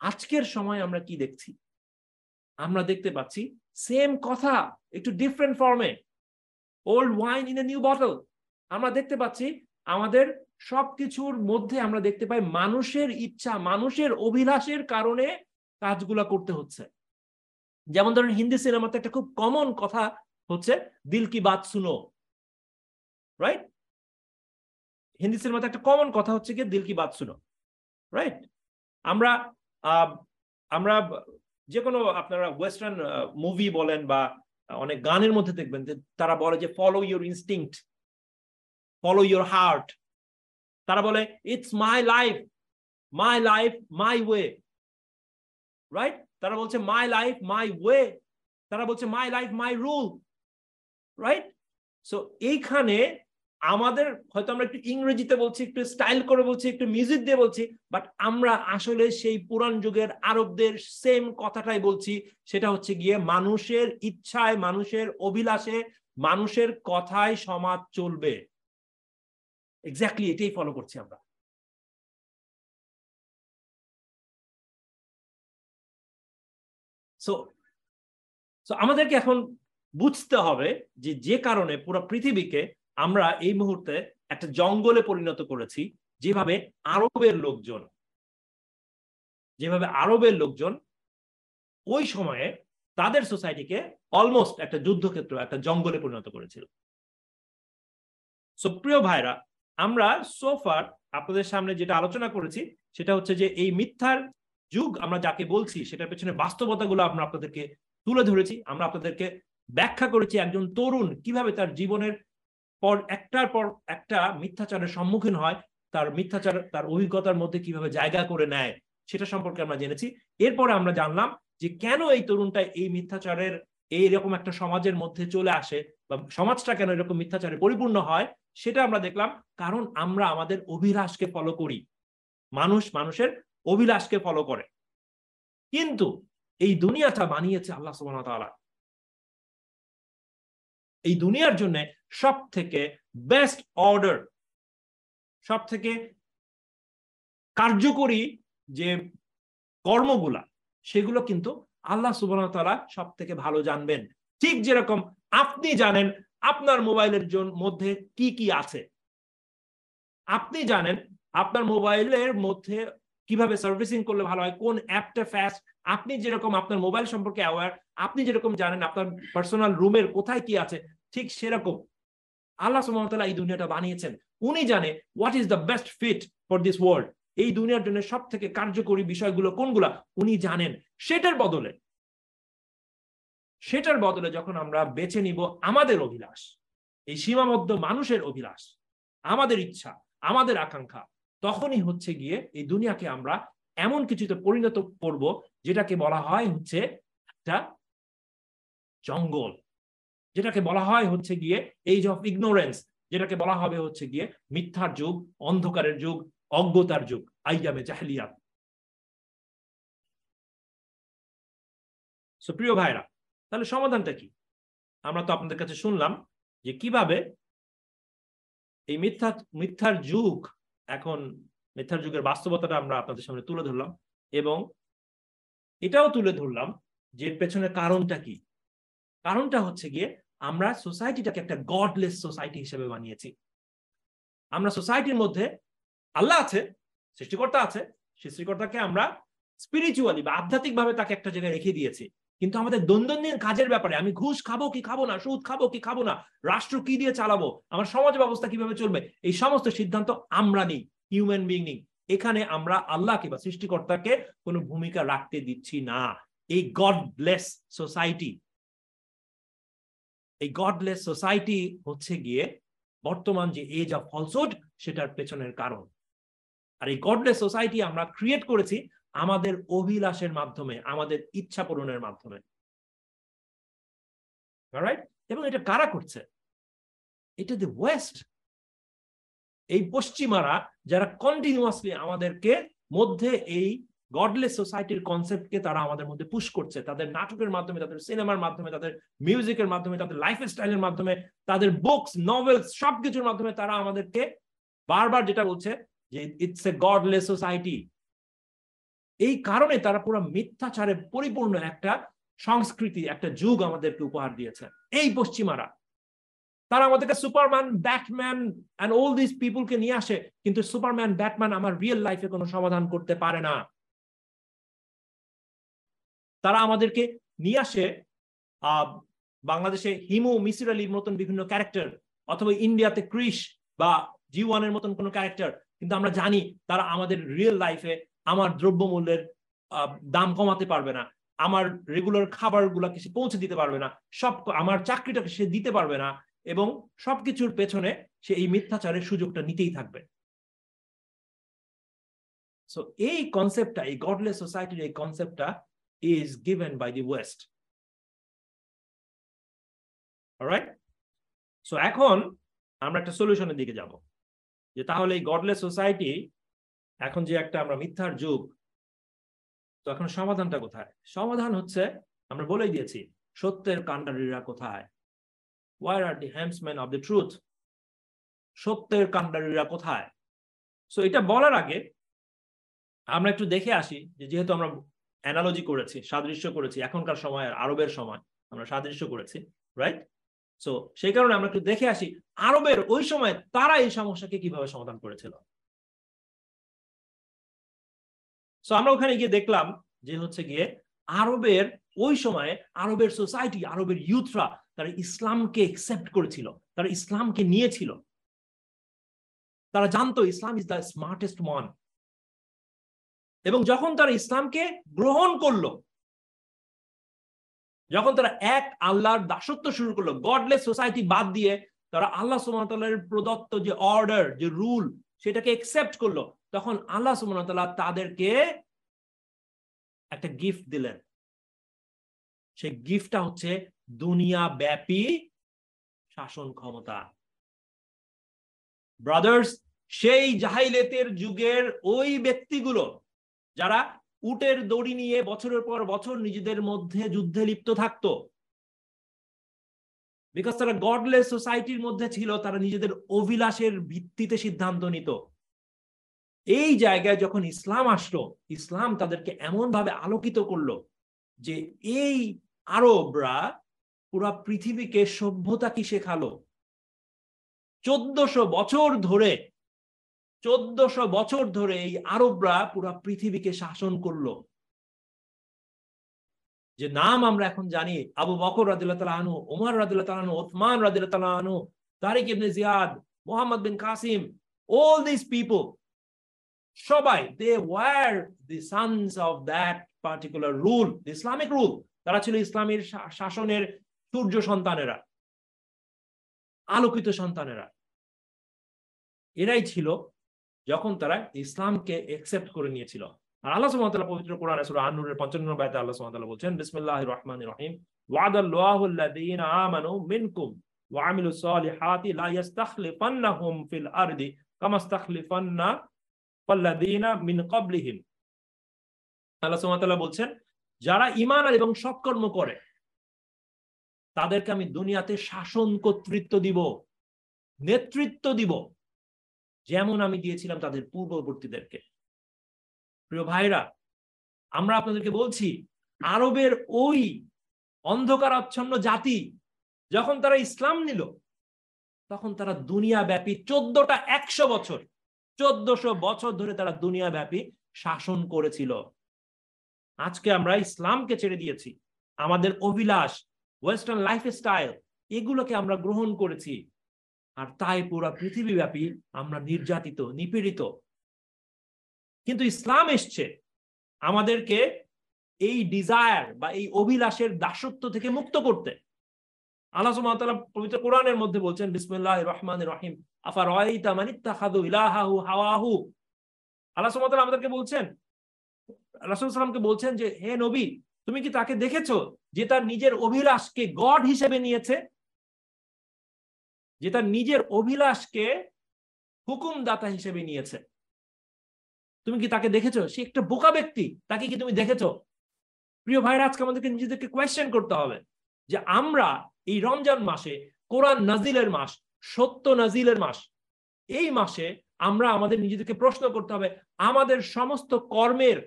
C: আজকের সময় আমরা কি দেখছি? আমরা দেখতে পাচ্ছি সেম কথা, একটু ডিফারেন্ট ফর্মে old wine in a new bottle আমরা দেখতে পাচ্ছি আমাদের সবকিছুর মধ্যে আমরা দেখতে পাই মানুষের ইচ্ছা, মানুষের অভিলাষের কারণে কাজগুলা করতে হচ্ছে। যেমন ধরেন হিন্দি সিনেমাতে একটা খুব কমন কথা হচ্ছে, দিল কি বাত শুনো। রাইট হিন্দি সিনেমাতে একটা কমন কথা হচ্ছে কি দিল কি বাত শুনো রাইট আমরা আমরা যে কোনো আপনারা ওয়েস্টার্ন মুভি বলেন বা অনেক গানের মধ্যে দেখবেন যে তারা বলে যে follow your instinct follow your heart তারা বলে it's my life my life my way right তারা বলছে মাই লাইফ মাই ওয়ে তারা বলছে my life my rule right so এইখানে আমাদের হয়তো আমরা একটু ইংরেজিতে বলছি, একটু স্টাইল করে বলছি, একটু মিউজিক দিয়ে বলছি বাট আমরা আসলে সেই পুরান যুগের আরবদের সেম কথাটাই বলছি, সেটা হচ্ছে গিয়ে মানুষের ইচ্ছায়, মানুষের অভিলাষে, মানুষের কথায় সমাজ চলবে। এক্স্যাক্টলি এটাই ফলো করছি আমরা। সো সো আমাদেরকে এখন বুঝতে হবে যে যে কারণে পুরো পৃথিবীকে আমরা এই মুহূর্তে একটা জঙ্গলে পরিণত করেছি যেভাবে আরবের লোকজন, যেভাবে আরবের লোকজন ওই সময়ে তাদের সোসাইটিকে অলমোস্ট একটা যুদ্ধক্ষেত্র, একটা জঙ্গলে পরিণত করেছিল। সো প্রিয় ভাইরা, আমরা সোফার আপনাদের সামনে যেটা আলোচনা করেছি, সেটা হচ্ছে যে এই মিথ্যার যুগ আমরা যাকে বলছি, সেটার পেছনে বাস্তবতাগুলো আমরা আপনাদেরকে তুলে ধরেছি। আমরা আপনাদেরকে ব্যাখ্যা করেছি একজন তরুণ কীভাবে তার জীবনের পর একটার পর একটা মিথ্যাচারের সম্মুখীন হয়, তার মিথ্যাচার, তার অভিজ্ঞতার মধ্যে কীভাবে জায়গা করে নেয়, সেটা সম্পর্কে আমরা জেনেছি। এরপরে আমরা জানলাম যে কেন এই তরুণটা এই মিথ্যাচারের এইরকম একটা সমাজের মধ্যে চলে আসে বা সমাজটা কেন এরকম মিথ্যাচারে পরিপূর্ণ হয়, সেটা আমরা দেখলাম কারণ আমরা আমাদের অভিলাষকে ফলো করি। মানুষ মানুষের অভিলাষকে ফলো করে। কিন্তু এই দুনিয়াটা বানিয়েছে আল্লাহ সুবহানাহু ওয়া তাআলা। এই দুনিয়ার জন্য সব থেকে বেস্ট অর্ডার সব থেকে কার্যকরী যে কর্মগুলা, সেগুলো কিন্তু আল্লাহ ওয়া তাআলা সব থেকে ভালো জানবেন। ঠিক যেরকম আপনি জানেন আপনার মোবাইলের মধ্যে কি কি আছে। আপনি জানেন আপনার মোবাইলের মধ্যে কীভাবে সার্ভিসিং করলে ভালো হয়, কোন অ্যাপটা ফাস্ট আপনি যেরকম আপনার মোবাইল সম্পর্কে অ্যাওয়ার আপনি যেরকম জানেন আপনার পার্সোনাল রুমের কোথায় কি আছে, ঠিক সেরকম আল্লাহ তাআলা এই দুনিয়াটা বানিয়েছেন। উনি জানে what is the best fit for this world এই দুনিয়ার জন্য সব থেকে কার্যকরী বিষয়গুলো কোনগুলা? উনি জানেন। সেটার বদলে সেটার বদলে যখন আমরা বেছে নিব আমাদের অভিলাষ, এই সীমাবদ্ধ মানুষের অভিলাষ, আমাদের ইচ্ছা, আমাদের আকাঙ্ক্ষা তখনই হচ্ছে গিয়ে এই দুনিয়াকে আমরা এমন কিছুতে পরিণত করব, যেটাকে বলা হয় হচ্ছে একটা জঙ্গল। যেটাকে বলা হয় হচ্ছে গিয়ে এইজ অফ ইগনোরেন্স যেটাকে বলা হবে হচ্ছে গিয়ে মিথ্যার যুগ, অন্ধকারের যুগ, অজ্ঞতার যুগ, আইয়ামে জাহলিয়াত। সুপ্রিয় ভাইরা, তাহলে সমাধানটা কি? আমরা তো আপনাদের কাছে শুনলাম যে কীভাবে এই মিথ্যা, মিথ্যার যুগ এখন মিথ্যার যুগের বাস্তবতাটা আমরা আপনাদের সামনে তুলে ধরলাম এবং এটাও তুলে ধরলাম যে পেছনে কারণটা কি? কারণটা হচ্ছে গিয়ে আমরা সোসাইটিটাকে একটা গডলেস সোসাইটি হিসেবে বানিয়েছি। আমরা সোসাইটির মধ্যে আল্লাহ আছে, সৃষ্টিকর্তা আছে, সৃষ্টিকর্তাকে আমরা স্পিরিচুয়ালি বা আধ্যাত্মিক ভাবে তাকে একটা জায়গায় রেখে দিয়েছি। কিন্তু আমাদের দৈনন্দিন কাজের ব্যাপারে, আমি ঘুষ খাব কি খাব না, সুদ খাব কি খাব না, রাষ্ট্র কি দিয়ে চালাবো, আমার সমাজ ব্যবস্থা কীভাবে চলবে, এই সমস্ত সিদ্ধান্ত আমরা নিই হিউম্যান বিং নিই। এখানে আমরা আল্লাহকে বা সৃষ্টিকর্তাকে কোনো ভূমিকা রাখতে দিচ্ছি না। এই গডলেস সোসাইটি এই গডলেস সোসাইটি হচ্ছে গিয়ে বর্তমান যে এজ অফ ফলসুড সেটার পেছনের কারণ। আর এই গডলেস সোসাইটি আমরা ক্রিয়েট করেছি আমাদের অভিলাষের মাধ্যমে, আমাদের ইচ্ছা পূরণের মাধ্যমে। এবং এটা কারা করছে? এটা দি ওয়েস্ট এই পশ্চিমারা যারা কন্টিনিউয়াসলি আমাদেরকে মধ্যে এই গডলেস সোসাইটির কনসেপ্টকে তারা আমাদের মধ্যে পুশ করছে, তাদের নাটকের মাধ্যমে, তাদের সিনেমার মাধ্যমে, তাদের মিউজিকের মাধ্যমে, তাদের লাইফ স্টাইলের মাধ্যমে, তাদের বুকস নভেলস সবকিছুর মাধ্যমে তারা আমাদেরকে বারবার যেটা বলছে যে ইটস এ গডলেস সোসাইটি এই কারণে তারা পুরো মিথ্যাচারে পরিপূর্ণ একটা সংস্কৃতি, একটা যুগ আমাদেরকে উপহার দিয়েছে। এই পশ্চিমারা, তারা আমাদেরকে Superman, Batman and all this পিপুলকে নিয়ে আসে, কিন্তু সুপারম্যান, ব্যাটম্যান আমার রিয়েল লাইফে কোনো সমাধান করতে পারে না। তারা আমাদেরকে নিয়ে আসে বাংলাদেশে হিমু মিসির আলীর মতন বিভিন্ন ক্যারেক্টার অথবা ইন্ডিয়াতে ক্রিস বা জি ওয়ানের মতন কোনো ক্যারেক্টার কিন্তু আমরা জানি তারা আমাদের রিয়েল লাইফে আমার দ্রব্যমূল্যের দাম কমাতে পারবে না, আমার রেগুলার খাবার গুলাকে সে পৌঁছে দিতে পারবে না, সব আমার চাকরিটাকে সে দিতে পারবে না এবং সবকিছুর পেছনে সে এই মিথ্যাচারের সুযোগটা নিতেই থাকবে। সো এই কনসেপ্টটা এই গডলেস সোসাইটির এই কনসেপ্টটা is given by the West right so এখন আমরা একটা সলিউশনের দিকে যাব। যে তাহলে এই গডলেস সোসাইটি এখন যে একটা আমরা মিথ্যার যুগ, তো এখন সমাধানটা কোথায়? সমাধান হচ্ছে, আমরা বলেই দিয়েছি, সত্যের কাণ্ডারীরা কোথায়? Where are the helmsman of the truth সত্যের কাণ্ডারীরা কোথায়? সো এটা বলার আগে আমরা একটু দেখে আসি যেহেতু আমরা অ্যানালজি করেছি, সাদৃশ্য করেছি, এখনকার সময় আর আরবের সময় আমরা সাদৃশ্য করেছি রাইট সো সেই কারণে আমরা একটু দেখে আসি, আরবের ওই সময় তারা এই সমস্যাকে কীভাবে সমাধান করেছিল? সো আমরা ওখানে গিয়ে দেখলাম যে হচ্ছে গিয়ে আরবের, ওই সময়ে আরবের সোসাইটি আরবের ইউথরা তারা ইসলামকে একসেপ্ট করেছিল, তারা ইসলামকে নিয়েছিল। তারা জানতো Islam is the smartest one এবং যখন তারা ইসলামকে গ্রহণ করল, যখন তারা এক আল্লাহর দাসত্ব শুরু করল গডলেস সোসাইটি বাদ দিয়ে তারা আল্লাহ সুমতালের প্রদত্ত যে অর্ডার যে রুল সেটাকে একসেপ্ট করল তখন আল্লাহ সুমতাল্লাহ তাদেরকে একটা গিফট দিলেন। সেই গিফটটা হচ্ছে দুনিয়া ব্যাপী শাসন ক্ষমতা। ব্রাদার্স সেই জাহাইলেতের যুগের ওই ব্যক্তিগুলো, যারা উটের দড়ি নিয়ে বছরের পর বছর নিজেদের মধ্যে যুদ্ধে লিপ্ত থাকতো বিকজ তারা গডলেস সোসাইটির মধ্যে ছিল, তারা নিজেদের অভিলাষের ভিত্তিতে সিদ্ধান্ত নিত। এই জায়গায় যখন ইসলাম আসলো, ইসলাম তাদেরকে এমন ভাবে আলোকিত করল যে এই আরবরা পুরা পৃথিবীকে সভ্যতা কি শেখালো? চোদ্দশো বছর ধরে, চোদ্দশো বছর ধরে এই আরবরা পুরা পৃথিবীকে শাসন করল। যে নাম আমরা এখন জানি, আবু বকর রাদিল্লাহ আনু উমর রাদিল্লাহ আনু ওসমান রাদিল্লাহ আনু Tariq ibn Ziyad, Muhammad bin Qasim all this people সবাই they were the sons of that particular rule Islamic rule তারা ছিল ইসলামের শাসনের সূর্য সন্তানেরা, আলোকিত সন্তানেরা। এরাই ছিল যখন তারা ইসলামকে একসেপ্ট করে নিয়েছিল। আর আল্লাহ তাআলা পবিত্র কোরআন সূরা 55 নম্বর আয়াতে আল্লাহ তাআলা বলছেন, বিসমিল্লাহির রহমানির রহিম। আল্লাযীনা আমানু মিনকুম ওয়া আমিলুস সালিহাতি লা ইস্তাখলিফান্নাহুম ফিল আরদি কামা মিন আল্লাহ তাআলা বলছেন, যারা ঈমান এবং সৎকর্ম করে, তাদেরকে আমি দুনিয়াতে শাসন কর্তৃত্ব দিব, নেতৃত্ব দিব, যেমন আমি দিয়েছিলাম তাদের পূর্ববর্তীদেরকে। প্রিয় ভাইরা, আমরা আপনাদেরকে বলছি, আরবের ওই অন্ধকার আচ্ছন্ন জাতি, যখন তারা ইসলাম নিল, তখন তারা দুনিয়া ব্যাপী চোদ্দটা একশো বছর চোদ্দশো বছর ধরে তারা দুনিয়া ব্যাপী শাসন করেছিল। আজকে আমরা ইসলামকে ছেড়ে দিয়েছি। আমাদের অভিলাষ ওয়েস্টার্ন লাইফস্টাইল এগুলোকে আমরা গ্রহণ করেছি। আর তাই পুরো পৃথিবীব্যাপী আমরা নির্যাতিত, নিপীড়িত। কিন্তু ইসলাম এসছে। আমাদেরকে এই ডিজায়ার বা এই অভিলাষের দাসত্ব থেকে মুক্ত করতে। আল্লাহ পবিত্র কোরআনের মধ্যে বলছেন, বিসমিল্লাহির রহমানির রহিম। ইত্তাখাযু ইলাহাহু হাওয়াহু? আল্লাহ তাআলা আমাদেরকে বলছেন বলছেন যে, হে নবী, তুমি কি তাকে দেখেছ যে তার নিজের অভিলাষকে গড হিসেবে নিয়েছে? যে তার নিজের অভিলাষকে হুকুমদাতা হিসেবে নিয়েছে? তুমি কি তাকে দেখেছ? সে একটা বোকা ব্যক্তি, তাকে কি তুমি দেখেছ? প্রিয় ভাইরা, আজকে আমাদেরকে নিজেদেরকে কোয়েশ্চেন করতে হবে যে, আমরা এই রমজান মাসে কোরআন নাজিলের মাস সত্য নাজিলের মাস। এই মাসে আমরা আমাদের নিজেদেরকে প্রশ্ন করতে হবে, আমাদের সমস্ত কর্মের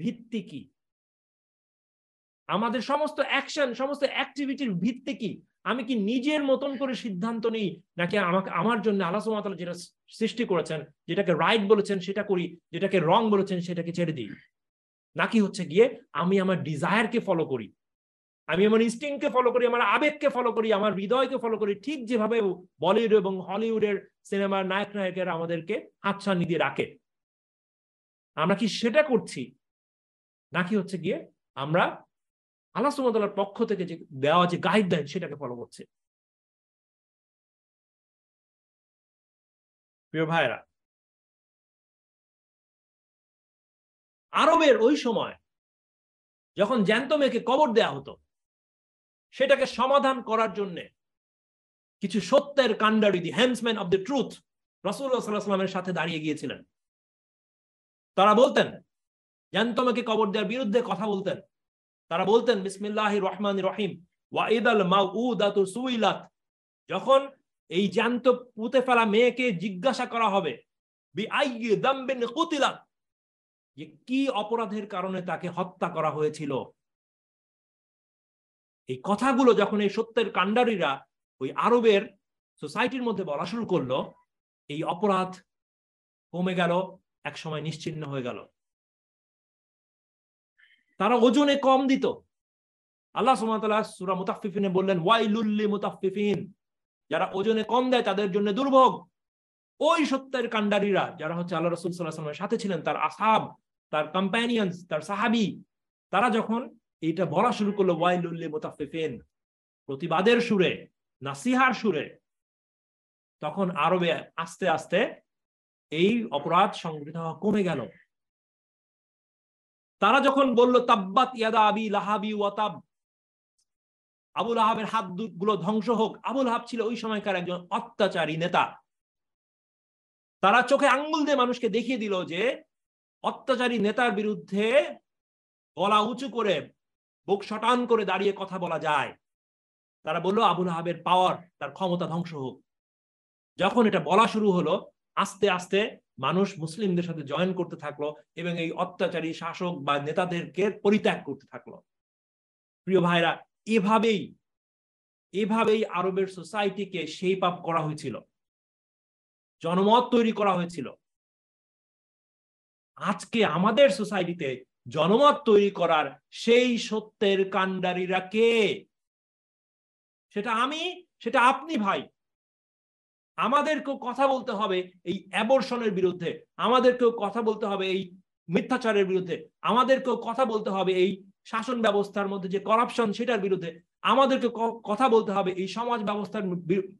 C: ভিত্তি কি? আমাদের সমস্ত অ্যাকশন সমস্ত অ্যাক্টিভিটির ভিত্তি কি? আমি কি নিজের মতন করে সিদ্ধান্ত নিই, নাকি আমাকে, আমার জন্য আল্লাহ যেটা সৃষ্টি করেছেন, যেটাকে রাইট বলেছেন, সেটা করি, যেটাকে রং বলেছেন, সেটাকে ছেড়ে দিই? নাকি হচ্ছে গিয়ে আমি আমার ডিজায়ারকে ফলো করি? আমি আমার ইনস্টিংকে ফলো করি, আমার আবেগকে ফলো করি, আমার হৃদয়কে ফলো করি, ঠিক যেভাবে বলিউড এবং হলিউডের সিনেমার নায়ক নায়কেরা আমাদেরকে হাতছানি দিয়ে রাখে। আমরা কি সেটা করছি? নাকি হচ্ছে গিয়ে আমরা আল্লাহ সুমতালার পক্ষ থেকে যে দেওয়া যে গাইডলাইন সেটাকে ফলো করছে? প্রিয় ভাইরা আরবের ওই সময় যখন জ্যান্ত মেয়েকে কবর দেয়া হতো সেটাকে সমাধান করার জন্য কিছু সত্যের কান্ডারি the helmsman of the truth রসুল্লাহ সাল্লাহ সাথে দাঁড়িয়ে গিয়েছিলেন। তারা বলতেন জ্যান্ত মেয়েকে কবর দেওয়ার বিরুদ্ধে কথা বলতেন। তারা বলতেন বিসমিল্লাহ রহমান রহিম। ওয়াইদ আল সুইলাত। যখন এই জ্যান্ত পুঁতে ফেলা মেয়েকে জিজ্ঞাসা করা হবে কি অপরাধের কারণে তাকে হত্যা করা হয়েছিল? এই কথাগুলো যখন এই সত্যের কাণ্ডারীরা ওই আরবের সোসাইটির মধ্যে বলা শুরু করল, এই অপরাধ কমে গেল এক সময় নিশ্চিন্ন হয়ে গেল। তারা ওজনে কম দিত। আল্লাহ সুমতাল্লাহ সুরা মুতাফিফিনে বললেন ওয়াইলুল্লি মুতাফিফিন যারা ওজনে কম দেয়, তাদের জন্য দুর্ভোগ। ওই সত্যের কাণ্ডারীরা, যারা হচ্ছে আল্লাহ রসুল সাল্লাহ সাল্লামের সাথে ছিলেন, তার আসাব, তার কম্প্যানিয়ন্স তার সাহাবি, তারা যখন এইটা বলা শুরু করল ওয়াইলুল্লি মুতাফিফিন প্রতিবাদের সুরে, নাসিহার সুরে। তখন আরবে আস্তে আস্তে এই অপরাধ হওয়া কমে গেল। তারা যখন বলল, তাব্বাত ইয়াদা আবি লাহাবি ওয়াতাব আবুল আহাবের হাতগুলো ধ্বংস হোক আবুল আহাব ছিল ওই সময়কার একজন অত্যাচারী নেতা। তারা চোখে আঙ্গুল দিয়ে মানুষকে দেখিয়ে দিল যে, অত্যাচারী নেতার বিরুদ্ধে গলা উঁচু করে বুক শটান করে দাঁড়িয়ে কথা বলা যায়। তারা বলল, আবুল আহাবের পাওয়ার তার ক্ষমতা ধ্বংস হোক। যখন এটা বলা শুরু হলো, আস্তে আস্তে মানুষ মুসলিমদের সাথে জয়েন করতে থাকল এবং এই অত্যাচারী শাসক বা নেতাদেরকে পরিত্যাগ করতে থাকল। প্রিয় ভাইরা, এভাবেই এভাবেই আরবের সোসাইটিকে সেই পাপ করা হয়েছিল। জনমত তৈরি করা হয়েছিল। আজকে আমাদের সোসাইটিতে জনমত তৈরি করার সেই সত্যের কাণ্ডারীরা কে? সেটা আমি, সেটা আপনি ভাই। আমাদেরকেও কথা বলতে হবে এই অ্যাবর্শনের বিরুদ্ধে। আমাদেরকেও কথা বলতে হবে এই মিথ্যাচারের বিরুদ্ধে। আমাদেরকেও কথা বলতে হবে এই শাসন ব্যবস্থার মধ্যে যে করাপশন সেটার বিরুদ্ধে। আমাদেরকে কথা বলতে হবে এই সমাজ ব্যবস্থার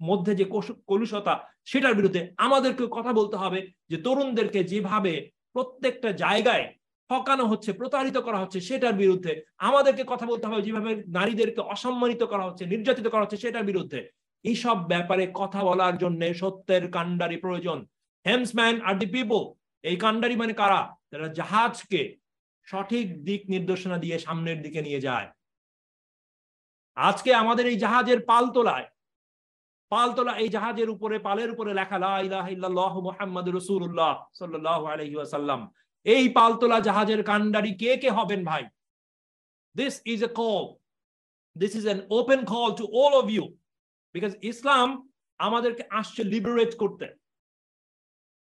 C: মধ্যে যে কলুষতা, সেটার বিরুদ্ধে। আমাদেরকে কথা বলতে হবে যে তরুণদেরকে যেভাবে প্রত্যেকটা জায়গায় ঠকানো হচ্ছে, প্রতারিত করা হচ্ছে সেটার বিরুদ্ধে। আমাদেরকে কথা বলতে হবে যেভাবে নারীদেরকে অসম্মানিত করা হচ্ছে, নির্যাতিত করা হচ্ছে সেটার বিরুদ্ধে। এইসব ব্যাপারে কথা বলার জন্য সত্যের কান্ডারি প্রয়োজন। হেমসম্যান আর দি পিপল, এই কান্ডারি মানে কারা? যারা জাহাজকে সঠিক দিক নির্দেশনা দিয়ে সামনের দিকে নিয়ে যায়। আজকে আমাদের এই জাহাজের পাল তোলায় পাল তোলা এই জাহাজের উপরে, পালের উপরে লেখা লাহ মোহাম্মদ রসুল্লাহ সাল্লাহ আলহিসাল্লাম এই পালতোলা জাহাজের কান্ডারি কে কে হবেন ভাই? This is a call this is an open call to all of you because ইসলাম আমাদেরকে আসছে লিবারেট করতে।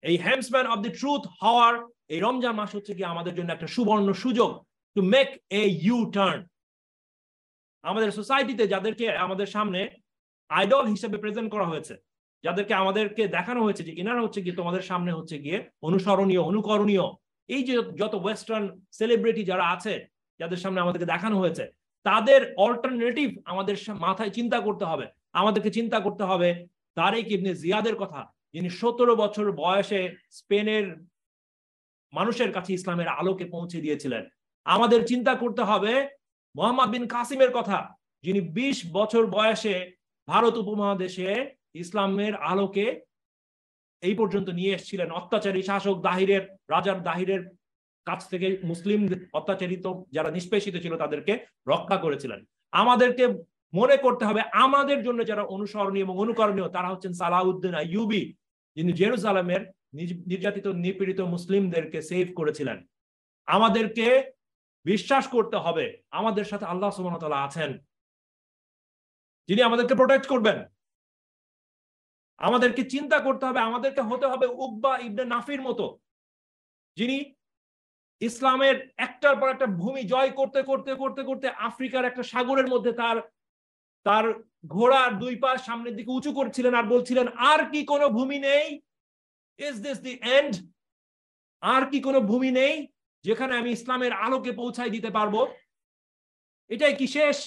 C: এই হ্যান্ডসম্যান অফ দি ট্রুথ হওয়ার এই রমজান মাস হচ্ছে কি আমাদের জন্য একটা সুবর্ণ সুযোগ to make a U turn আমাদের সোসাইটিতে যাদেরকে আমাদের সামনে আইডল হিসেবে প্রেজেন্ট করা হয়েছে, যাদেরকে আমাদেরকে দেখানো হয়েছে যে এনারা হচ্ছে কি তোমাদের সামনে হচ্ছে গিয়ে অনুসরণীয়, অনুকরণীয়। এই যে যত ওয়েস্টার্ন সেলিব্রিটি যারা আছে, যাদের সামনে আমাদেরকে দেখানো হয়েছে, তাদের অল্টারনেটিভ আমাদের মাথায় চিন্তা করতে হবে। আমাদেরকে চিন্তা করতে হবে তারেক ইবনে জিয়াদের কথা, যিনি সতেরো বছর বয়সে স্পেনের মানুষের কাছে ইসলামের আলোকে পৌঁছে দিয়েছিলেন। আমাদের চিন্তা করতে হবে মোহাম্মদ বিন কাসিমের কথা, যিনি ২০ বছর বয়সে ভারত উপমহাদেশে ইসলামের আলোকে এই পর্যন্ত নিয়ে এসেছিলেন। অত্যাচারী শাসক দাহিরের, রাজার দাহিরের কাছ থেকে মুসলিম অত্যাচারিত যারা নিষ্পেষিত ছিল তাদেরকে রক্ষা করেছিলেন। আমাদেরকে মনে করতে হবে, আমাদের জন্য যারা অনুসরণীয় এবং অনুকরণীয় তারা হচ্ছেন সালাউদ্দিন আইয়ুবি, যিনি জেরুজালামের নির্যাতিত, নিপীড়িত মুসলিমদেরকে সেভ করেছিলেন। আমাদেরকে বিশ্বাস করতে হবে, আমাদের সাথে আল্লাহ সুবাহতাল্লাহ আছেন। যিনি আমাদেরকে প্রোটেক্ট করবেন। আমাদেরকে চিন্তা করতে হবে, আমাদেরকে হতে হবে উকবা ইবনে নাফির মতো, যিনি ইসলামের একটার পর একটা ভূমি জয় করতে করতে করতে করতে আফ্রিকার একটা সাগরের মধ্যে তার তার ঘোড়ার দুই পা সামনের দিকে উঁচু করছিলেন আর বলছিলেন, আর কি কোনো ভূমি নেই? ইজ দিস দি এন্ড আর কি কোনো ভূমি নেই যেখানে আমি ইসলামের আলোকে পৌঁছাই দিতে পারব? এটাই কি শেষ?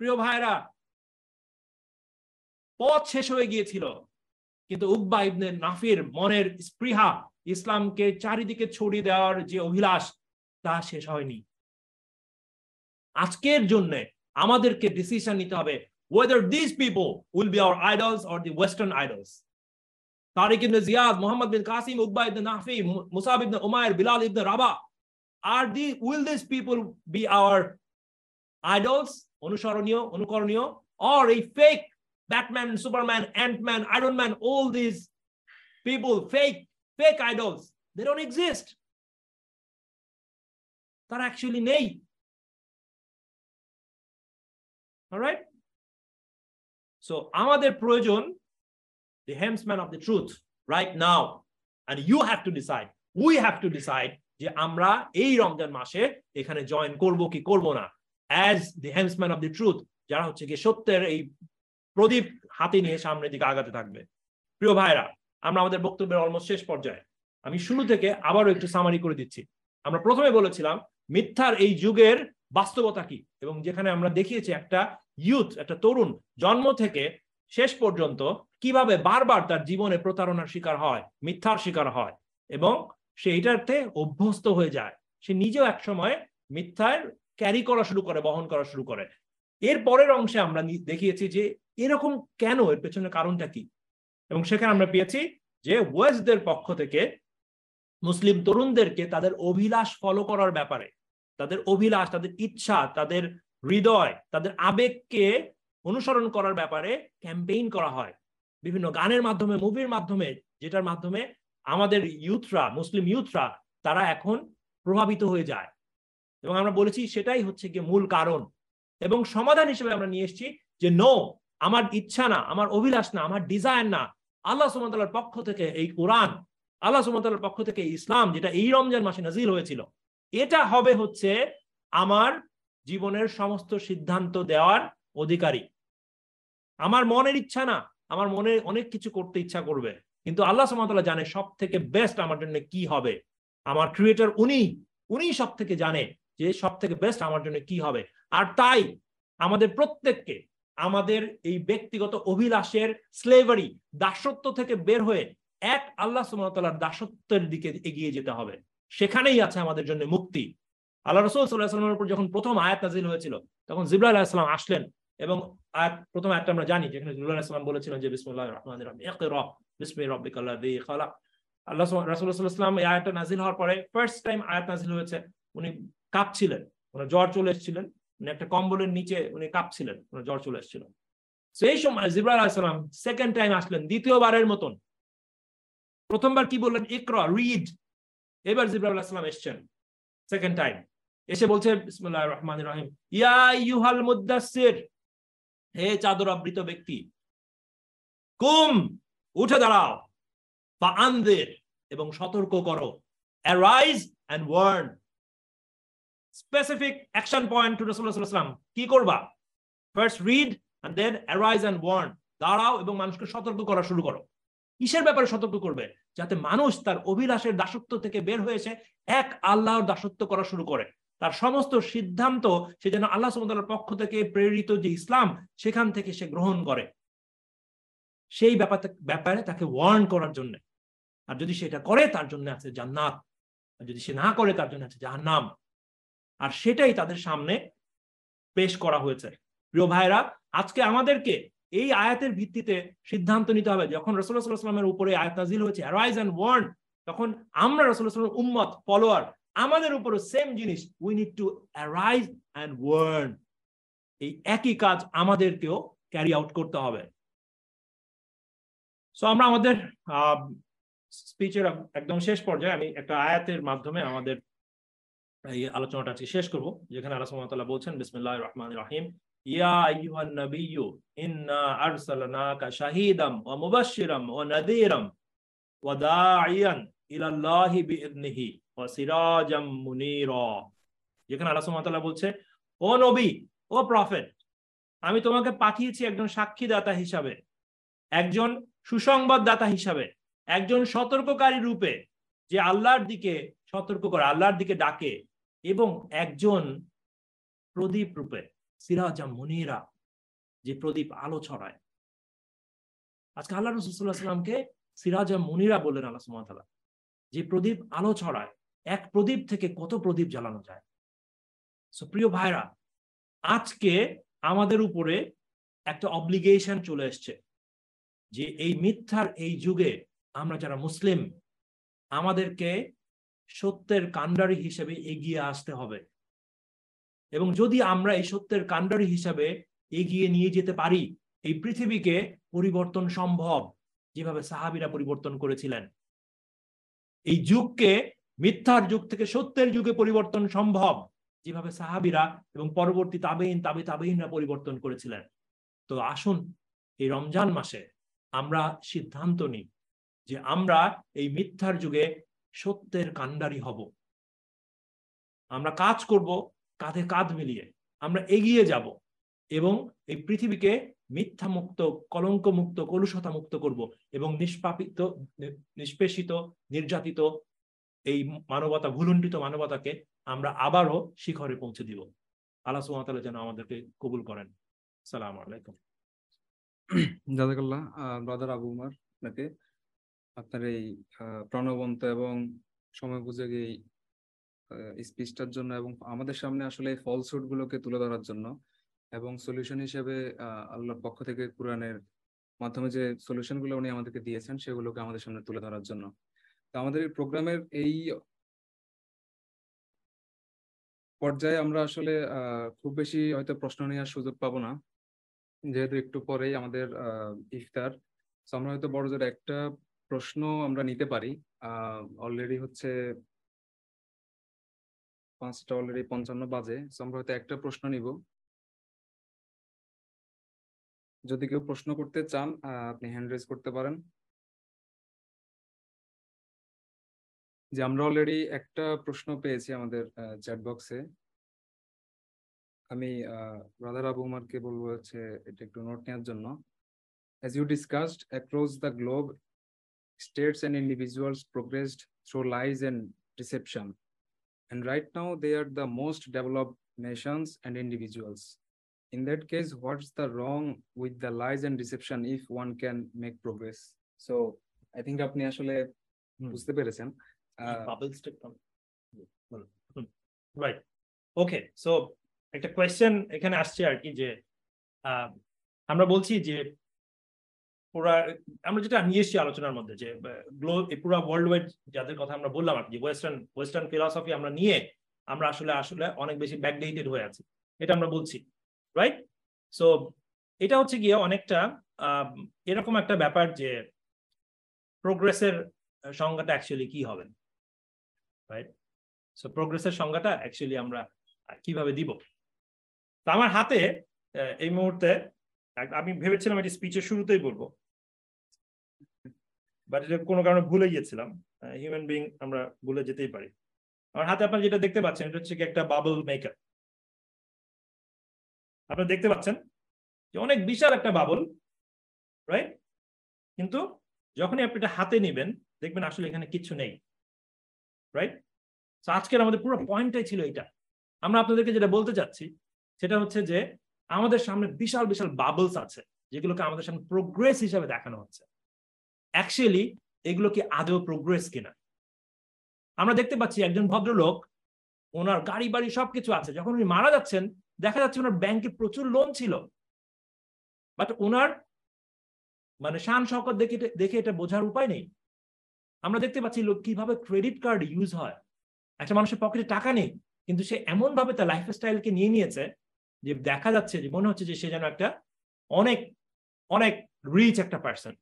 C: প্রিয় ভাইরা পথ শেষ হয়ে গিয়েছিল। কিন্তু উকবা ইবনে নাফির মনের স্পৃহা ইসলামকে চারিদিকে ছড়িয়ে দেওয়ার যে অভিলাষ, তা শেষ হয়নি। আজকের জন্য আমাদেরকে ডিসিশন নিতে হবে whether this people will be our idols or the western idols Tariq ibn Ziyad, Muhammad bin Qasim, Uqba ibn Nafi Musab ibn Umair Bilal ibn Rabah R they will this people be our idols অনুসরণীয়, অনুকরণীয় or এই fake Batman, Superman, Ant-Man, Iron Man, all these people, fake, fake idols, they don't exist. তারা actually নেই all right so আমাদের প্রয়োজন the hemsman of the truth right now and you have to decide we have to decide যে আমরা এই রমজান মাসে এখানে join করব কি করব না as the hemsman of the truth যারা হচ্ছে কি সত্যের এই প্রদীপ হাতে নিয়ে সামনের দিকে আগাতে থাকবে। প্রিয় ভাইরা আমরা আমাদের বক্তব্যের অলমোস্ট শেষ পর্যায়ে। আমি শুরু থেকে আবারও একটু সামারি করে দিচ্ছি। আমরা প্রথমে বলেছিলাম, মিথ্যার এই যুগের বাস্তবতা কি? এবং যেখানে আমরা দেখিয়েছি একটা ইউথ একটা তরুণ, জন্ম থেকে শেষ পর্যন্ত কীভাবে বারবার তার জীবনে প্রতারণার শিকার হয়, মিথ্যার শিকার হয়, এবং সে এটাতে অভ্যস্ত হয়ে যায়। সে নিজেও এক সময় মিথ্যার ক্যারি করা শুরু করে, বহন করা শুরু করে। এর পরের অংশে আমরা দেখিয়েছি যে এরকম কেন? এর পেছনে কারণটা কি? এবং সেখানে আমরা পেয়েছি যে ওয়েস্টদের পক্ষ থেকে মুসলিম তরুণদেরকে তাদের অভিলাষ ফলো করার ব্যাপারে, তাদের অভিলাষ, তাদের ইচ্ছা, তাদের হৃদয়, তাদের আবেগকে অনুসরণ করার ব্যাপারে ক্যাম্পেইন করা হয়। বিভিন্ন গানের মাধ্যমে মুভির মাধ্যমে, যেটার মাধ্যমে আমাদের ইউথরা মুসলিম ইউথরা তারা এখন প্রভাবিত হয়ে যায়। এবং আমরা বলেছি সেটাই হচ্ছে গিয়ে মূল কারণ। এবং সমাধান হিসেবে আমরা নিয়ে এসেছি যে নো আমার ইচ্ছা না, আমার অভিলাষ না, আমার ডিজায়ার না। আল্লাহ সুমতাল্লার পক্ষ থেকে এই কোরআন, আল্লাহ সুমতাল্লার পক্ষ থেকে ইসলাম, যেটা এই রমজান মাসে নাজিল হয়েছিল, এটা হবে হচ্ছে আমার জীবনের সমস্ত সিদ্ধান্ত দেওয়ার অধিকারী। আমার মনের ইচ্ছা না, আমার মনে অনেক কিছু করতে ইচ্ছা করবে, কিন্তু আল্লাহ সুমতাল্লাহ জানে সব থেকে বেস্ট আমার জন্য কি হবে। আমার ক্রিয়েটার উনি উনি সব থেকে জানে যে সব থেকে বেস্ট আমার জন্য কি হবে। আর তাই আমাদের প্রত্যেককে আমাদের এই ব্যক্তিগত অভিলাষের স্লেভারি দাসত্ব থেকে বের হয়ে এক আল্লাহ সুমতাল্লাহর দাসত্বের দিকে এগিয়ে যেতে হবে। সেখানেই আছে আমাদের জন্য মুক্তি। আল্লাহ রসুল সাল্লাহ সাল্লামের উপর যখন প্রথম আয়াত নাজিল হয়েছিল, তখন জিবরা আলাহিসাম আসলেন এবং আয়াত, প্রথম আয়াতটা আমরা জানি, যেখানে জিবরা আলাহিসাম বলেছিলেন যে বিসমুল্লাহ রহমান বিসমি খালাক। আল্লাহ ওয়াসাল্লাম এই আয়াতটা নাজিল হওয়ার পরে ফার্স্ট টাইম আয়াত নাজিল হয়েছে, উনি কাঁপছিলেন ওনার জ্বর চলে এসেছিলেন উনি একটা কম্বলের নিচে উনি কাঁপছিলেন, ওনার জ্বর চলে এসেছিল সেই সময় জিবরা আলাইসালাম সেকেন্ড টাইম আসলেন, দ্বিতীয়বারের মতন। প্রথমবার কি বললেন? ইকরা রিড এবার জিবরা আলাইসালাম এসছেন সেকেন্ড টাইম এসে বলছে বিসমুল্লাহ রহমান রহিম। ইয়া ইউহাল মুদাসসির। হে চাদর আবৃত ব্যক্তি, কুম, উঠে দাঁড়াও। বা আন্দের এবং সতর্ক করো। Arise and warn specific action point to রসুল্লাহাম কি করবা? First read and then arise and warn দাঁড়াও এবং মানুষকে সতর্ক করা শুরু করো। কিসের ব্যাপারে সতর্ক করবে? যাতে মানুষ তার অভিলাষের দাসত্ব থেকে বের হয়েছে, এক আল্লাহর দাসত্ব করা শুরু করে। তার সমস্ত সিদ্ধান্ত সে যেন আল্লাহ সমুদ্রের পক্ষ থেকে প্রেরিত যে ইসলাম, সেখান থেকে সে গ্রহণ করে। সেই ব্যাপার ব্যাপারে তাকে ওয়ার্ন করার জন্য। আর যদি সেটা করে, তার জন্য আছে জান্নাত। আর যদি সে না করে, তার জন্য আছে জাহান্নাম। আর সেটাই তাদের সামনে পেশ করা হয়েছে। প্রিয় ভাইরা আজকে আমাদেরকে এই আয়াতের ভিত্তিতে সিদ্ধান্ত নিতে হবে। যখন রসুল্লাহ উপরে আয়াত নাজিল হয়েছে অ্যারাইজ অ্যান্ড ওয়ার্ন তখন আমরা রসুল্লাহ উম্মত ফলোয়ার আমাদের উপরে সেম জিনিস we need to arise and warn এই একই কাজ আমাদেরকেও ক্যারি আউট করতে হবে। সো আমরা আমাদের স্পিচের একদম শেষ পর্যায়ে আমি একটা আয়াতের মাধ্যমে আমাদের এই আলোচনাটা আজকে শেষ করব, যেখানে আল্লাহ সুবহানাহু বলছেন, বিসমিল্লাহির রহমানির রহিম, ইয়া আইয়ুহান নাবিয়্যু, ইন্না আরসালনাকা শাহীদাম ওয়া মুবাশশিরাম ওয়া নাযীরাম ওয়া দাঈয়ান ইলাল্লাহি বিইذনিহি ওয়া সিরাজাম মুনীরা। যেখানে আল্লাহ সুবহানাহু বলছে, ও নবী, ও প্রফেট, আমি তোমাকে পাঠিয়েছি একজন সাক্ষীদাতা হিসাবে, একজন সুসংবাদদাতা হিসাবে, একজন সতর্ককারী রূপে, যে আল্লাহর দিকে সতর্ক করে, আল্লাহর দিকে ডাকে এবং একজন প্রদীপ রূপে সিরাজা মনিরা যে প্রদীপ আলো ছড়ায়। আজকে আল্লাহ রসুল্লাহামকে সিরাজা মনিরা বললেন আল্লাহ সুমতালা যে প্রদীপ আলো ছড়ায়, এক প্রদীপ থেকে কত প্রদীপ জ্বালানো যায়? প্রিয় ভাইরা আজকে আমাদের উপরে একটা অব্লিগেশন চলে এসছে যে এই মিথ্যার এই যুগে আমরা যারা মুসলিম, আমাদেরকে সত্যের কাণ্ডারি হিসেবে এগিয়ে আসতে হবে। এবং যদি আমরা এই সত্যের কাণ্ডারি হিসাবে এগিয়ে নিয়ে যেতে পারি, এই পৃথিবীকে পরিবর্তন সম্ভব, যেভাবে সাহাবিরা পরিবর্তন করেছিলেন। এই যুগকে মিথ্যার যুগ থেকে সত্যের যুগে পরিবর্তন সম্ভব, যেভাবে সাহাবিরা এবং পরবর্তী তাবেইন তাবে তাবেইনরা পরিবর্তন করেছিলেন। তো আসুন, এই রমজান মাসে আমরা সিদ্ধান্ত নিই যে আমরা এই মিথ্যার যুগে সত্যের কাণ্ডারি হব। আমরা কাজ করব কাঁধে কাঁধ মিলিয়ে। আমরা এগিয়ে যাব এবং এই পৃথিবীকে মিথ্যা মুক্ত কলঙ্ক মুক্ত কলুষতা মুক্ত করব এবং নিষ্পাপিত, নিষ্পেষিত, নির্যাতিত এই মানবতা, ভুলুণ্ঠিত মানবতাকে আমরা আবারও শিখরে পৌঁছে দিব। আল্লাহ সুমতাল্লাহ যেন আমাদেরকে কবুল করেন। সালাম আলাইকুম।
A: জাজাকাল্লাহ ব্রাদার আবু উমার আপনাকে আপনার এই প্রাণবন্ত এবং সময় এই স্পিচটার জন্য এবং আমাদের সামনে আসলে এই ফলসুট গুলোকে তুলে ধরার জন্য এবং সলিউশন হিসেবে আল্লাহর পক্ষ থেকে কোরআনের মাধ্যমে যে সলিউশনগুলো উনি আমাদেরকে দিয়েছেন সেগুলোকে আমাদের সামনে তুলে ধরার জন্য। তো আমাদের এই প্রোগ্রামের এই পর্যায়ে আমরা আসলে খুব বেশি হয়তো প্রশ্ন নেওয়ার সুযোগ পাবো না। যেহেতু একটু পরেই আমাদের ইফতার। আমরা হয়তো বড় জোর একটা প্রশ্ন আমরা নিতে পারি। অলরেডি হচ্ছে পাঁচটা অলরেডি পঞ্চান্ন বাজে আমরা হয়তো একটা প্রশ্ন নিব। যদি কেউ প্রশ্ন করতে চান আপনি হ্যান্ড রেজ করতে পারেন। যে আমরা অলরেডি একটা প্রশ্ন পেয়েছি আমাদের চ্যাট বক্সে আমি ব্রাদার আবু উমারকে বলব হচ্ছে এটা একটু নোট নেওয়ার জন্য। As you discussed, across the globe, states and individuals progressed through lies and deception. And right now, they are the most developed nations and individuals. In that case, what's the wrong with the lies and deception if one can make progress? So I think আপনি আসলে
C: হুম।
A: বুঝতে পেরেছেন ah,
C: bubble step right okay so একটা question এখানে আসছে আর কি যে আহ, আমরা বলছি যে পুরা, আমরা যেটা নিয়ে এসেছি আলোচনার মধ্যে যে পুরা ওয়ার্ল্ড ওয়াইড যাদের কথা আমরা বললাম আর কি ওয়েস্টার্ন ওয়েস্টার্ন ফিলসফি আমরা নিয়ে আমরা আসলে আসলে অনেক বেশি ব্যাকডেটেড হয়ে আছি, এটা আমরা বলছি রাইট সো এটা হচ্ছে গিয়ে অনেকটা এরকম একটা ব্যাপার যে প্রোগ্রেসের সংজ্ঞাটা অ্যাকচুয়ালি কি হবে রাইট সো প্রোগ্রেসের সংজ্ঞাটা অ্যাকচুয়ালি আমরা কীভাবে দিব? তো আমার হাতে এই মুহূর্তে আমি ভেবেছিলাম এটি স্পিচের শুরুতেই বলব। বাট এটা কোনো কারণে ভুলে গিয়েছিলাম হিউম্যান বিং আমরা ভুলে যেতেই পারি। আমার হাতে আপনারা যেটা দেখতে পাচ্ছেন, এটা হচ্ছে একটা বাবল মেকার আপনারা দেখতে পাচ্ছেন যে অনেক বিশাল একটা বাবল রাইট কিন্তু যখনই আপনি এটা হাতে নেবেন, দেখবেন আসলে এখানে কিছু নেই রাইট আজকের আমাদের পুরো পয়েন্টটাই ছিল এটা আমরা আপনাদেরকে যেটা বলতে চাচ্ছি, সেটা হচ্ছে যে আমাদের সামনে বিশাল বিশাল বাবলস আছে, যেগুলোকে আমাদের সামনে প্রোগ্রেস হিসাবে দেখানো হচ্ছে। অ্যাকচুয়ালি এগুলো কি আদৌ প্রোগ্রেস কিনা? আমরা দেখতে পাচ্ছি একজন ভদ্রলোক, ওনার গাড়ি, বাড়ি সবকিছু আছে। যখন উনি মারা যাচ্ছেন, দেখা যাচ্ছে ওনার ব্যাংকে প্রচুর লোন ছিল। বাট ওনার মানে শান শকত দেখে দেখে এটা বোঝার উপায় নেই। আমরা দেখতে পাচ্ছি লোক কীভাবে ক্রেডিট কার্ড ইউজ হয়। একটা মানুষের পকেটে টাকা নেই, কিন্তু সে এমন ভাবে তার লাইফ স্টাইলকে নিয়ে নিয়েছে যে দেখা যাচ্ছে যে, মনে হচ্ছে যে সে যেন একটা অনেক অনেক রিচ একটা পার্সন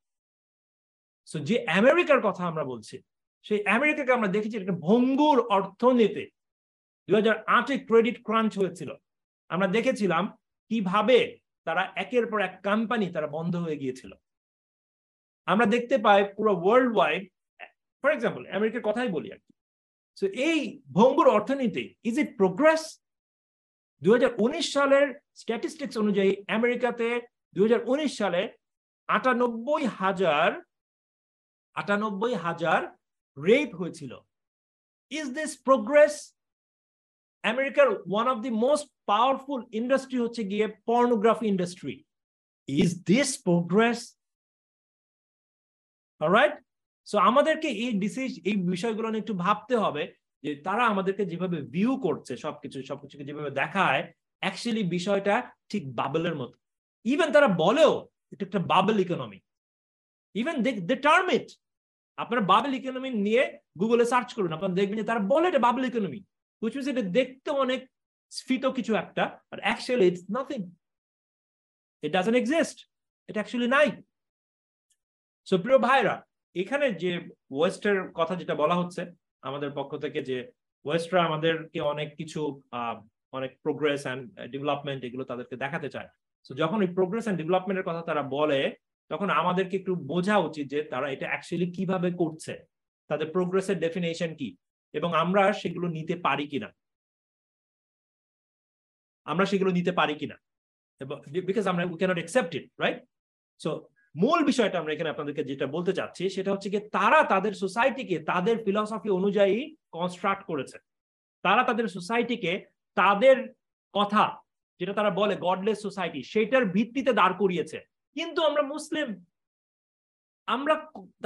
C: সো যে আমেরিকার কথা আমরা বলছি, সেই আমেরিকাকে আমরা দেখেছি একটা ভঙ্গুর অর্থনীতি। দুই হাজার আটে ক্রেডিট ক্রাঞ্চ হয়েছিল। আমরা দেখেছিলাম কীভাবে তারা একের পর এক কোম্পানি তারা বন্ধ হয়ে গিয়েছিল। আমরা দেখতে পাই পুরো ওয়ার্ল্ড ওয়াইড ফর এক্সাম্পল আমেরিকার কথাই বলি আর কি। সো এই ভঙ্গুর অর্থনীতি ইজ ইট প্রোগ্রেস দুই হাজার উনিশ সালের স্ট্যাটিস্টিক্স অনুযায়ী আমেরিকাতে দু সালে আটানব্বই হাজার আটানব্বই হাজার রেপ হয়েছিল। ইজ দিস প্রোগ্রেস আমেরিকার one of the most powerful industry হচ্ছে গিয়ে pornography industry is this progress right so আমাদেরকে এই ডিসিজ এই বিষয়গুলো নিয়ে একটু ভাবতে হবে। যে তারা আমাদেরকে যেভাবে ভিউ করছে, সবকিছু, সবকিছুকে যেভাবে দেখায় অ্যাকচুয়ালি বিষয়টা ঠিক বাবলের মতো। ইভেন তারা বলেও এটা একটা bubble economy even they term it আপনারা বাবল ইকোনমি নিয়ে গুগলে সার্চ করুন, আপনারা দেখবেন যে তারা বলে এটা বাবল ইকোনমি means এটা দেখতে অনেক স্ফীত কিছু একটা আর actually it's nothing it doesn't exist এটা অ্যাকচুয়ালি নাই। সো প্রিয় ভাইরা এখানে যে ওয়েস্টের কথা যেটা বলা হচ্ছে আমাদের পক্ষ থেকে যে ওয়েস্টরা আমাদেরকে অনেক কিছু অনেক প্রোগ্রেস অ্যান্ড ডেভেলপমেন্ট এগুলো তাদেরকে দেখাতে চায়। তো যখন এই প্রোগ্রেস অ্যান্ড ডেভেলপমেন্টের কথা তারা বলে, তখন আমাদেরকে একটু বোঝা উচিত যে তারা এটা অ্যাকচুয়ালি কীভাবে করছে। তাদের প্রোগ্রেসের ডেফিনেশন কি? এবং আমরা সেগুলো নিতে পারি কিনা? আমরা সেগুলো নিতে পারি কিনা? বিকজ আমরা we can't accept it right so মূল বিষয়টা আমরা এখানে আপনাদেরকে যেটা বলতে চাচ্ছি, সেটা হচ্ছে কি তারা তাদের সোসাইটিকে তাদের ফিলসফি অনুযায়ী কনস্ট্রাক্ট করেছে। তারা তাদের সোসাইটিকে তাদের কথা যেটা তারা বলে গডলেস সোসাইটি সেটার ভিত্তিতে দাঁড় করিয়েছে। কিন্তু আমরা মুসলিম, আমরা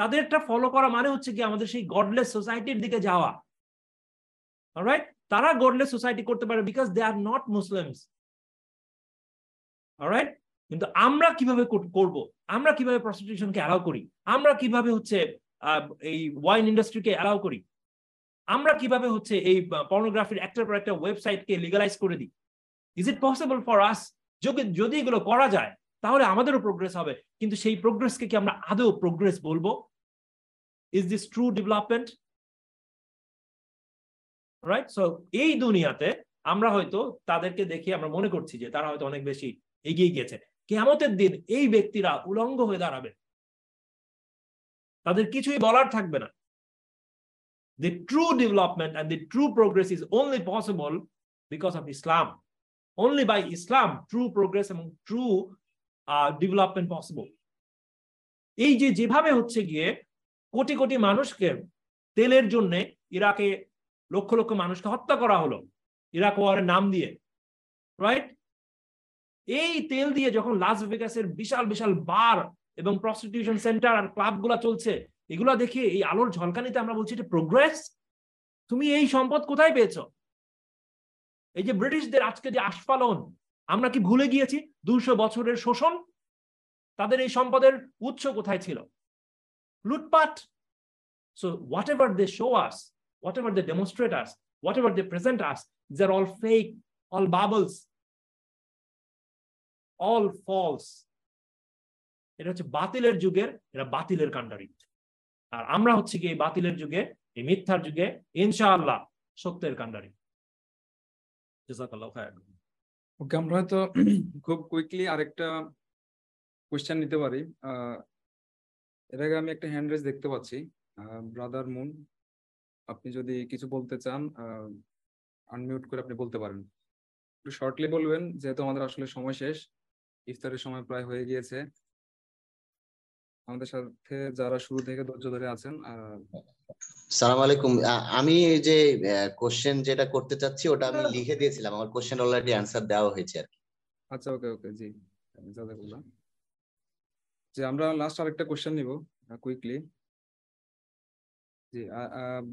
C: তাদেরটা ফলো করা মানে হচ্ছে কি আমাদের সেই গডলেস সোসাইটির দিকে যাওয়া। রাইট তারা গডলেস সোসাইটি করতে পারে because they are not Muslims right কিন্তু আমরা কীভাবে কর- করব? আমরা কীভাবে প্রস্টিটিউশনকে অ্যালাউ করি? আমরা কীভাবে হচ্ছে এই ওয়াইন ইন্ডাস্ট্রিকে অ্যালাউ করি? আমরা কীভাবে হচ্ছে এই পর্নোগ্রাফির একটার পর একটা ওয়েবসাইটকে লিগালাইজ করে দিই? Is it possible for us যদি এগুলো করা যায়, তাহলে আমাদেরও প্রোগ্রেস হবে। কিন্তু সেই প্রোগ্রেসকে কি আমরা আদৌ প্রোগ্রেস বলব? Is this true development right so এই দুনিয়াতে আমরা হয়তো তাদেরকে দেখে আমরা মনে করছি যে তারা হয়তো অনেক বেশি এগিয়ে গিয়েছে। কেমতের দিন এই ব্যক্তিরা উলঙ্গ হয়ে দাঁড়াবে। তাদের কিছুই বলার থাকবে না। The true development and the true progress is only possible because of Islam only by Islam true progress এবং ট্রু ডেভেলপমেন্ট পসিবল এই যে যেভাবে হচ্ছে গিয়ে কোটি কোটি মানুষকে তেলের জন্য ইরাকে লক্ষ লক্ষ মানুষকে হত্যা করা হলো, ইরাক ওয়ারের নাম দিয়ে রাইট এই তেল দিয়ে যখন লাস ভেগাসের বিশাল বিশাল বার এবং প্রস্টিটিউশন সেন্টার আর ক্লাবগুলো চলছে, এগুলা দেখে এই আলোর ঝলকানিতে আমরা বলছি এটা প্রোগ্রেস তুমি এই সম্পদ কোথায় পেয়েছ? এই যে ব্রিটিশদের আজকে যে আস্ফালন, আমরা কি ভুলে গিয়েছি? দুশো বছরের শোষণ? তাদের এই সম্পদের উৎস কোথায় ছিল? লুটপাট? So whatever they show us whatever they demonstrate us whatever they present us this are all fake all bubbles all false এটা হচ্ছে বাতিলের যুগের, এটা বাতিলের কাণ্ডারি আর আমরা হচ্ছে কি এই বাতিলের যুগে, এই মিথ্যার যুগে, ইনশাআল্লাহ সত্যের জাযাকাল্লাহু
A: ওকে, আমরা হয়তো খুব কুইকলি আরেকটা কোয়েশ্চেন নিতে পারি। এর আগে আমি একটা হ্যান্ড রেজ দেখতে পাচ্ছি। ব্রাদার মুন আপনি যদি কিছু বলতে চান আনমিউট করে আপনি বলতে পারেন। একটু শর্টলি বলবেন, যেহেতু আমাদের আসলে সময় শেষ। ইফতারের সময় প্রায় হয়ে গিয়েছে। আমাদের সাথে যারা শুরু থেকে ধৈর্য ধরে আছেন
D: সালাম আলাইকুম। আমি যে কোশ্চেন যেটা করতে চাচ্ছি ওটা আমি লিখে দিয়েছিলাম। আমার কোশ্চেন অলরেডি অ্যান্সার দেওয়া হয়েছে আর।
A: আচ্ছা ওকে ওকে জি। জাজাকুল্লাহ। যে আমরা লাস্ট আরেকটা কোশ্চেন নিব কুইকলি জি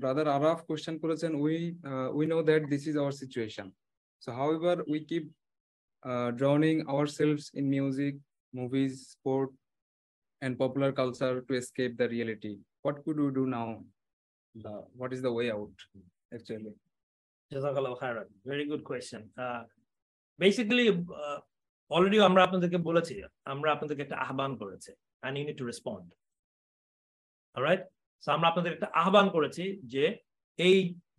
A: ব্রাদার আরাফ কোশ্চেন করেছেন we we know that this is our situation so however we keep drowning ourselves in music movies sport and popular culture to escape the reality what could we do now the what is the way out actually
C: জাযাকাল্লাহু খায়রান very good question basically already আমরা আপনাদেরকে বলেছি আমরা আপনাদেরকে একটা আহ্বান করেছি and you need to respond right so আমরা আপনাদের একটা আহ্বান করেছি যে এই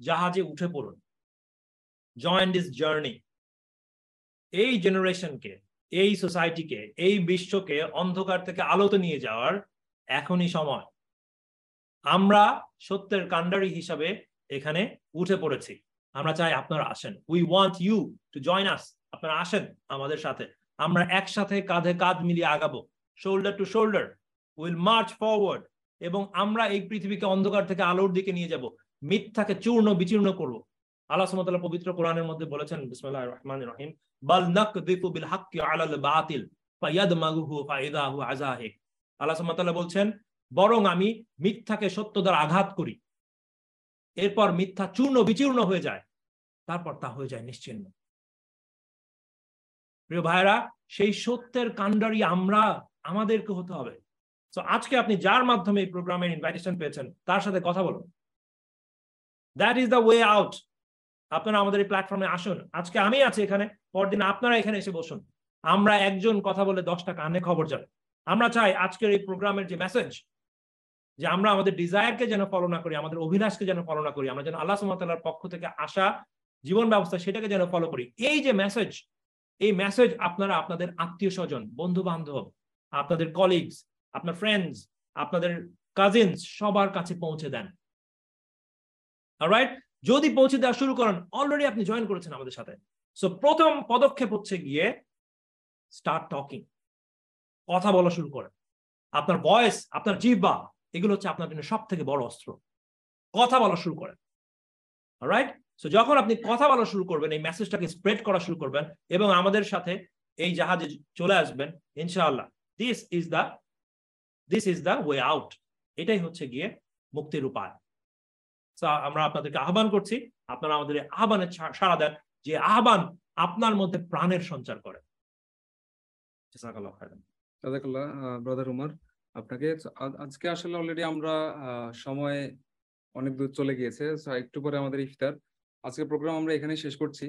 C: জাহাজে উঠে পড়ুন জয়েন দিস জার্নি এই জেনারেশনকে এই সোসাইটিকে এই বিশ্বকে অন্ধকার থেকে আলোতে নিয়ে যাওয়ার এখনই সময়। আমরা সত্যের কাণ্ডারি হিসাবে এখানে উঠে পড়েছি। আমরা চাই আপনারা আসেন। We want you to join us আপনারা আসেন আমাদের সাথে। আমরা একসাথে কাঁধে কাঁধ মিলিয়ে আগাবো। Shoulder to shoulder will march forward এবং আমরা এই পৃথিবীকে অন্ধকার থেকে আলোর দিকে নিয়ে যাব। মিথ্যাকে চূর্ণ বিচূর্ণ করব। আল্লাহ পবিত্র কোরআনের মধ্যে বলেছেন, বিসমিল্লাহির রহমানির রহিম, বাল বিল আলাল বাতিল ফায়াদমাগুহু ফাইদাহু আযাহিক। আল্লাহ বলছেন, বরং আমি মিথ্যাকে সত্য দ্বারা আঘাত করি। এরপর মিথ্যা চূর্ণ বিচূর্ণ হয়ে যায়, তারপর তা হয়ে যায় নিশ্চিন্ন। প্রিয় ভাইরা সেই সত্যের কাণ্ডারি আমরা, আমাদেরকে হতে হবে। তো আজকে আপনি যার মাধ্যমে এই প্রোগ্রামের ইনভাইটেশন পেয়েছেন, তার সাথে কথা বলুন। That is the way out আপনারা আমাদের এই প্ল্যাটফর্মে আসুন। আজকে আমি আছি এখানে, পরদিন আপনারা এখানে এসে বসুন। আমরা একজন কথা বলে দশটা কানে খবর যাবে আমরা চাই আজকের এই প্রোগ্রামের যে মেসেজ যে আমরা আমাদের ডিজায়ারকে যেন ফলো না করি, আমাদের অভিলাষকে যেন ফলো না করি, আমরা যেন আল্লাহ সুমতাল্লাহর পক্ষ থেকে আসা জীবন ব্যবস্থা সেটাকে যেন ফলো করি। এই যে মেসেজ এই মেসেজ আপনারা আপনাদের আত্মীয় স্বজন বন্ধু বান্ধব আপনাদের কলিগস আপনার ফ্রেন্ডস আপনাদের কাজিনস সবার কাছে পৌঁছে দেন। রাইট যদি পৌঁছে দেওয়া শুরু করেন অলরেডি আপনি জয়েন করেছেন আমাদের সাথে। সো প্রথম পদক্ষেপ হচ্ছে গিয়ে স্টার্ট টকিং কথা বলা শুরু করেন। আপনার ভয়েস আপনার জিহ্বা, এগুলো হচ্ছে আপনার জন্য সব থেকে বড় অস্ত্র। কথা বলা শুরু করেন। রাইট সো যখন আপনি কথা বলা শুরু করবেন, এই মেসেজটাকে স্প্রেড করা শুরু করবেন এবং আমাদের সাথে এই জাহাজে চলে আসবেন, ইনশাআল্লাহ। This is the this is the way out এটাই হচ্ছে গিয়ে মুক্তির উপায়। আমরা আপনাদেরকে আহ্বান করছি, আপনারা আমাদের আহ্বানে সাড়া দেন যে আহ্বান আপনার মধ্যে প্রাণের সঞ্চার করে।
A: ব্রাদার উমার, আপনাকে আজকে আসলে অলরেডি আমরা সময় অনেক দূর চলে গিয়েছে একটু পরে আমাদের ইফতার। আজকে প্রোগ্রাম আমরা এখানে শেষ করছি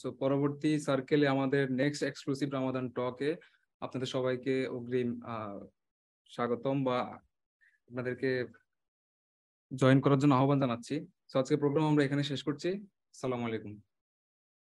A: সো পরবর্তী সার্কেলে আমাদের নেক্সট এক্সক্লুসিভ রামাদান টকে আপনাদের সবাইকে অগ্রিম স্বাগতম বা আপনাদেরকে জয়েন করার জন্য আহ্বান জানাচ্ছি। তো আজকে প্রোগ্রাম আমরা এখানে শেষ করছি। সালাম আলাইকুম।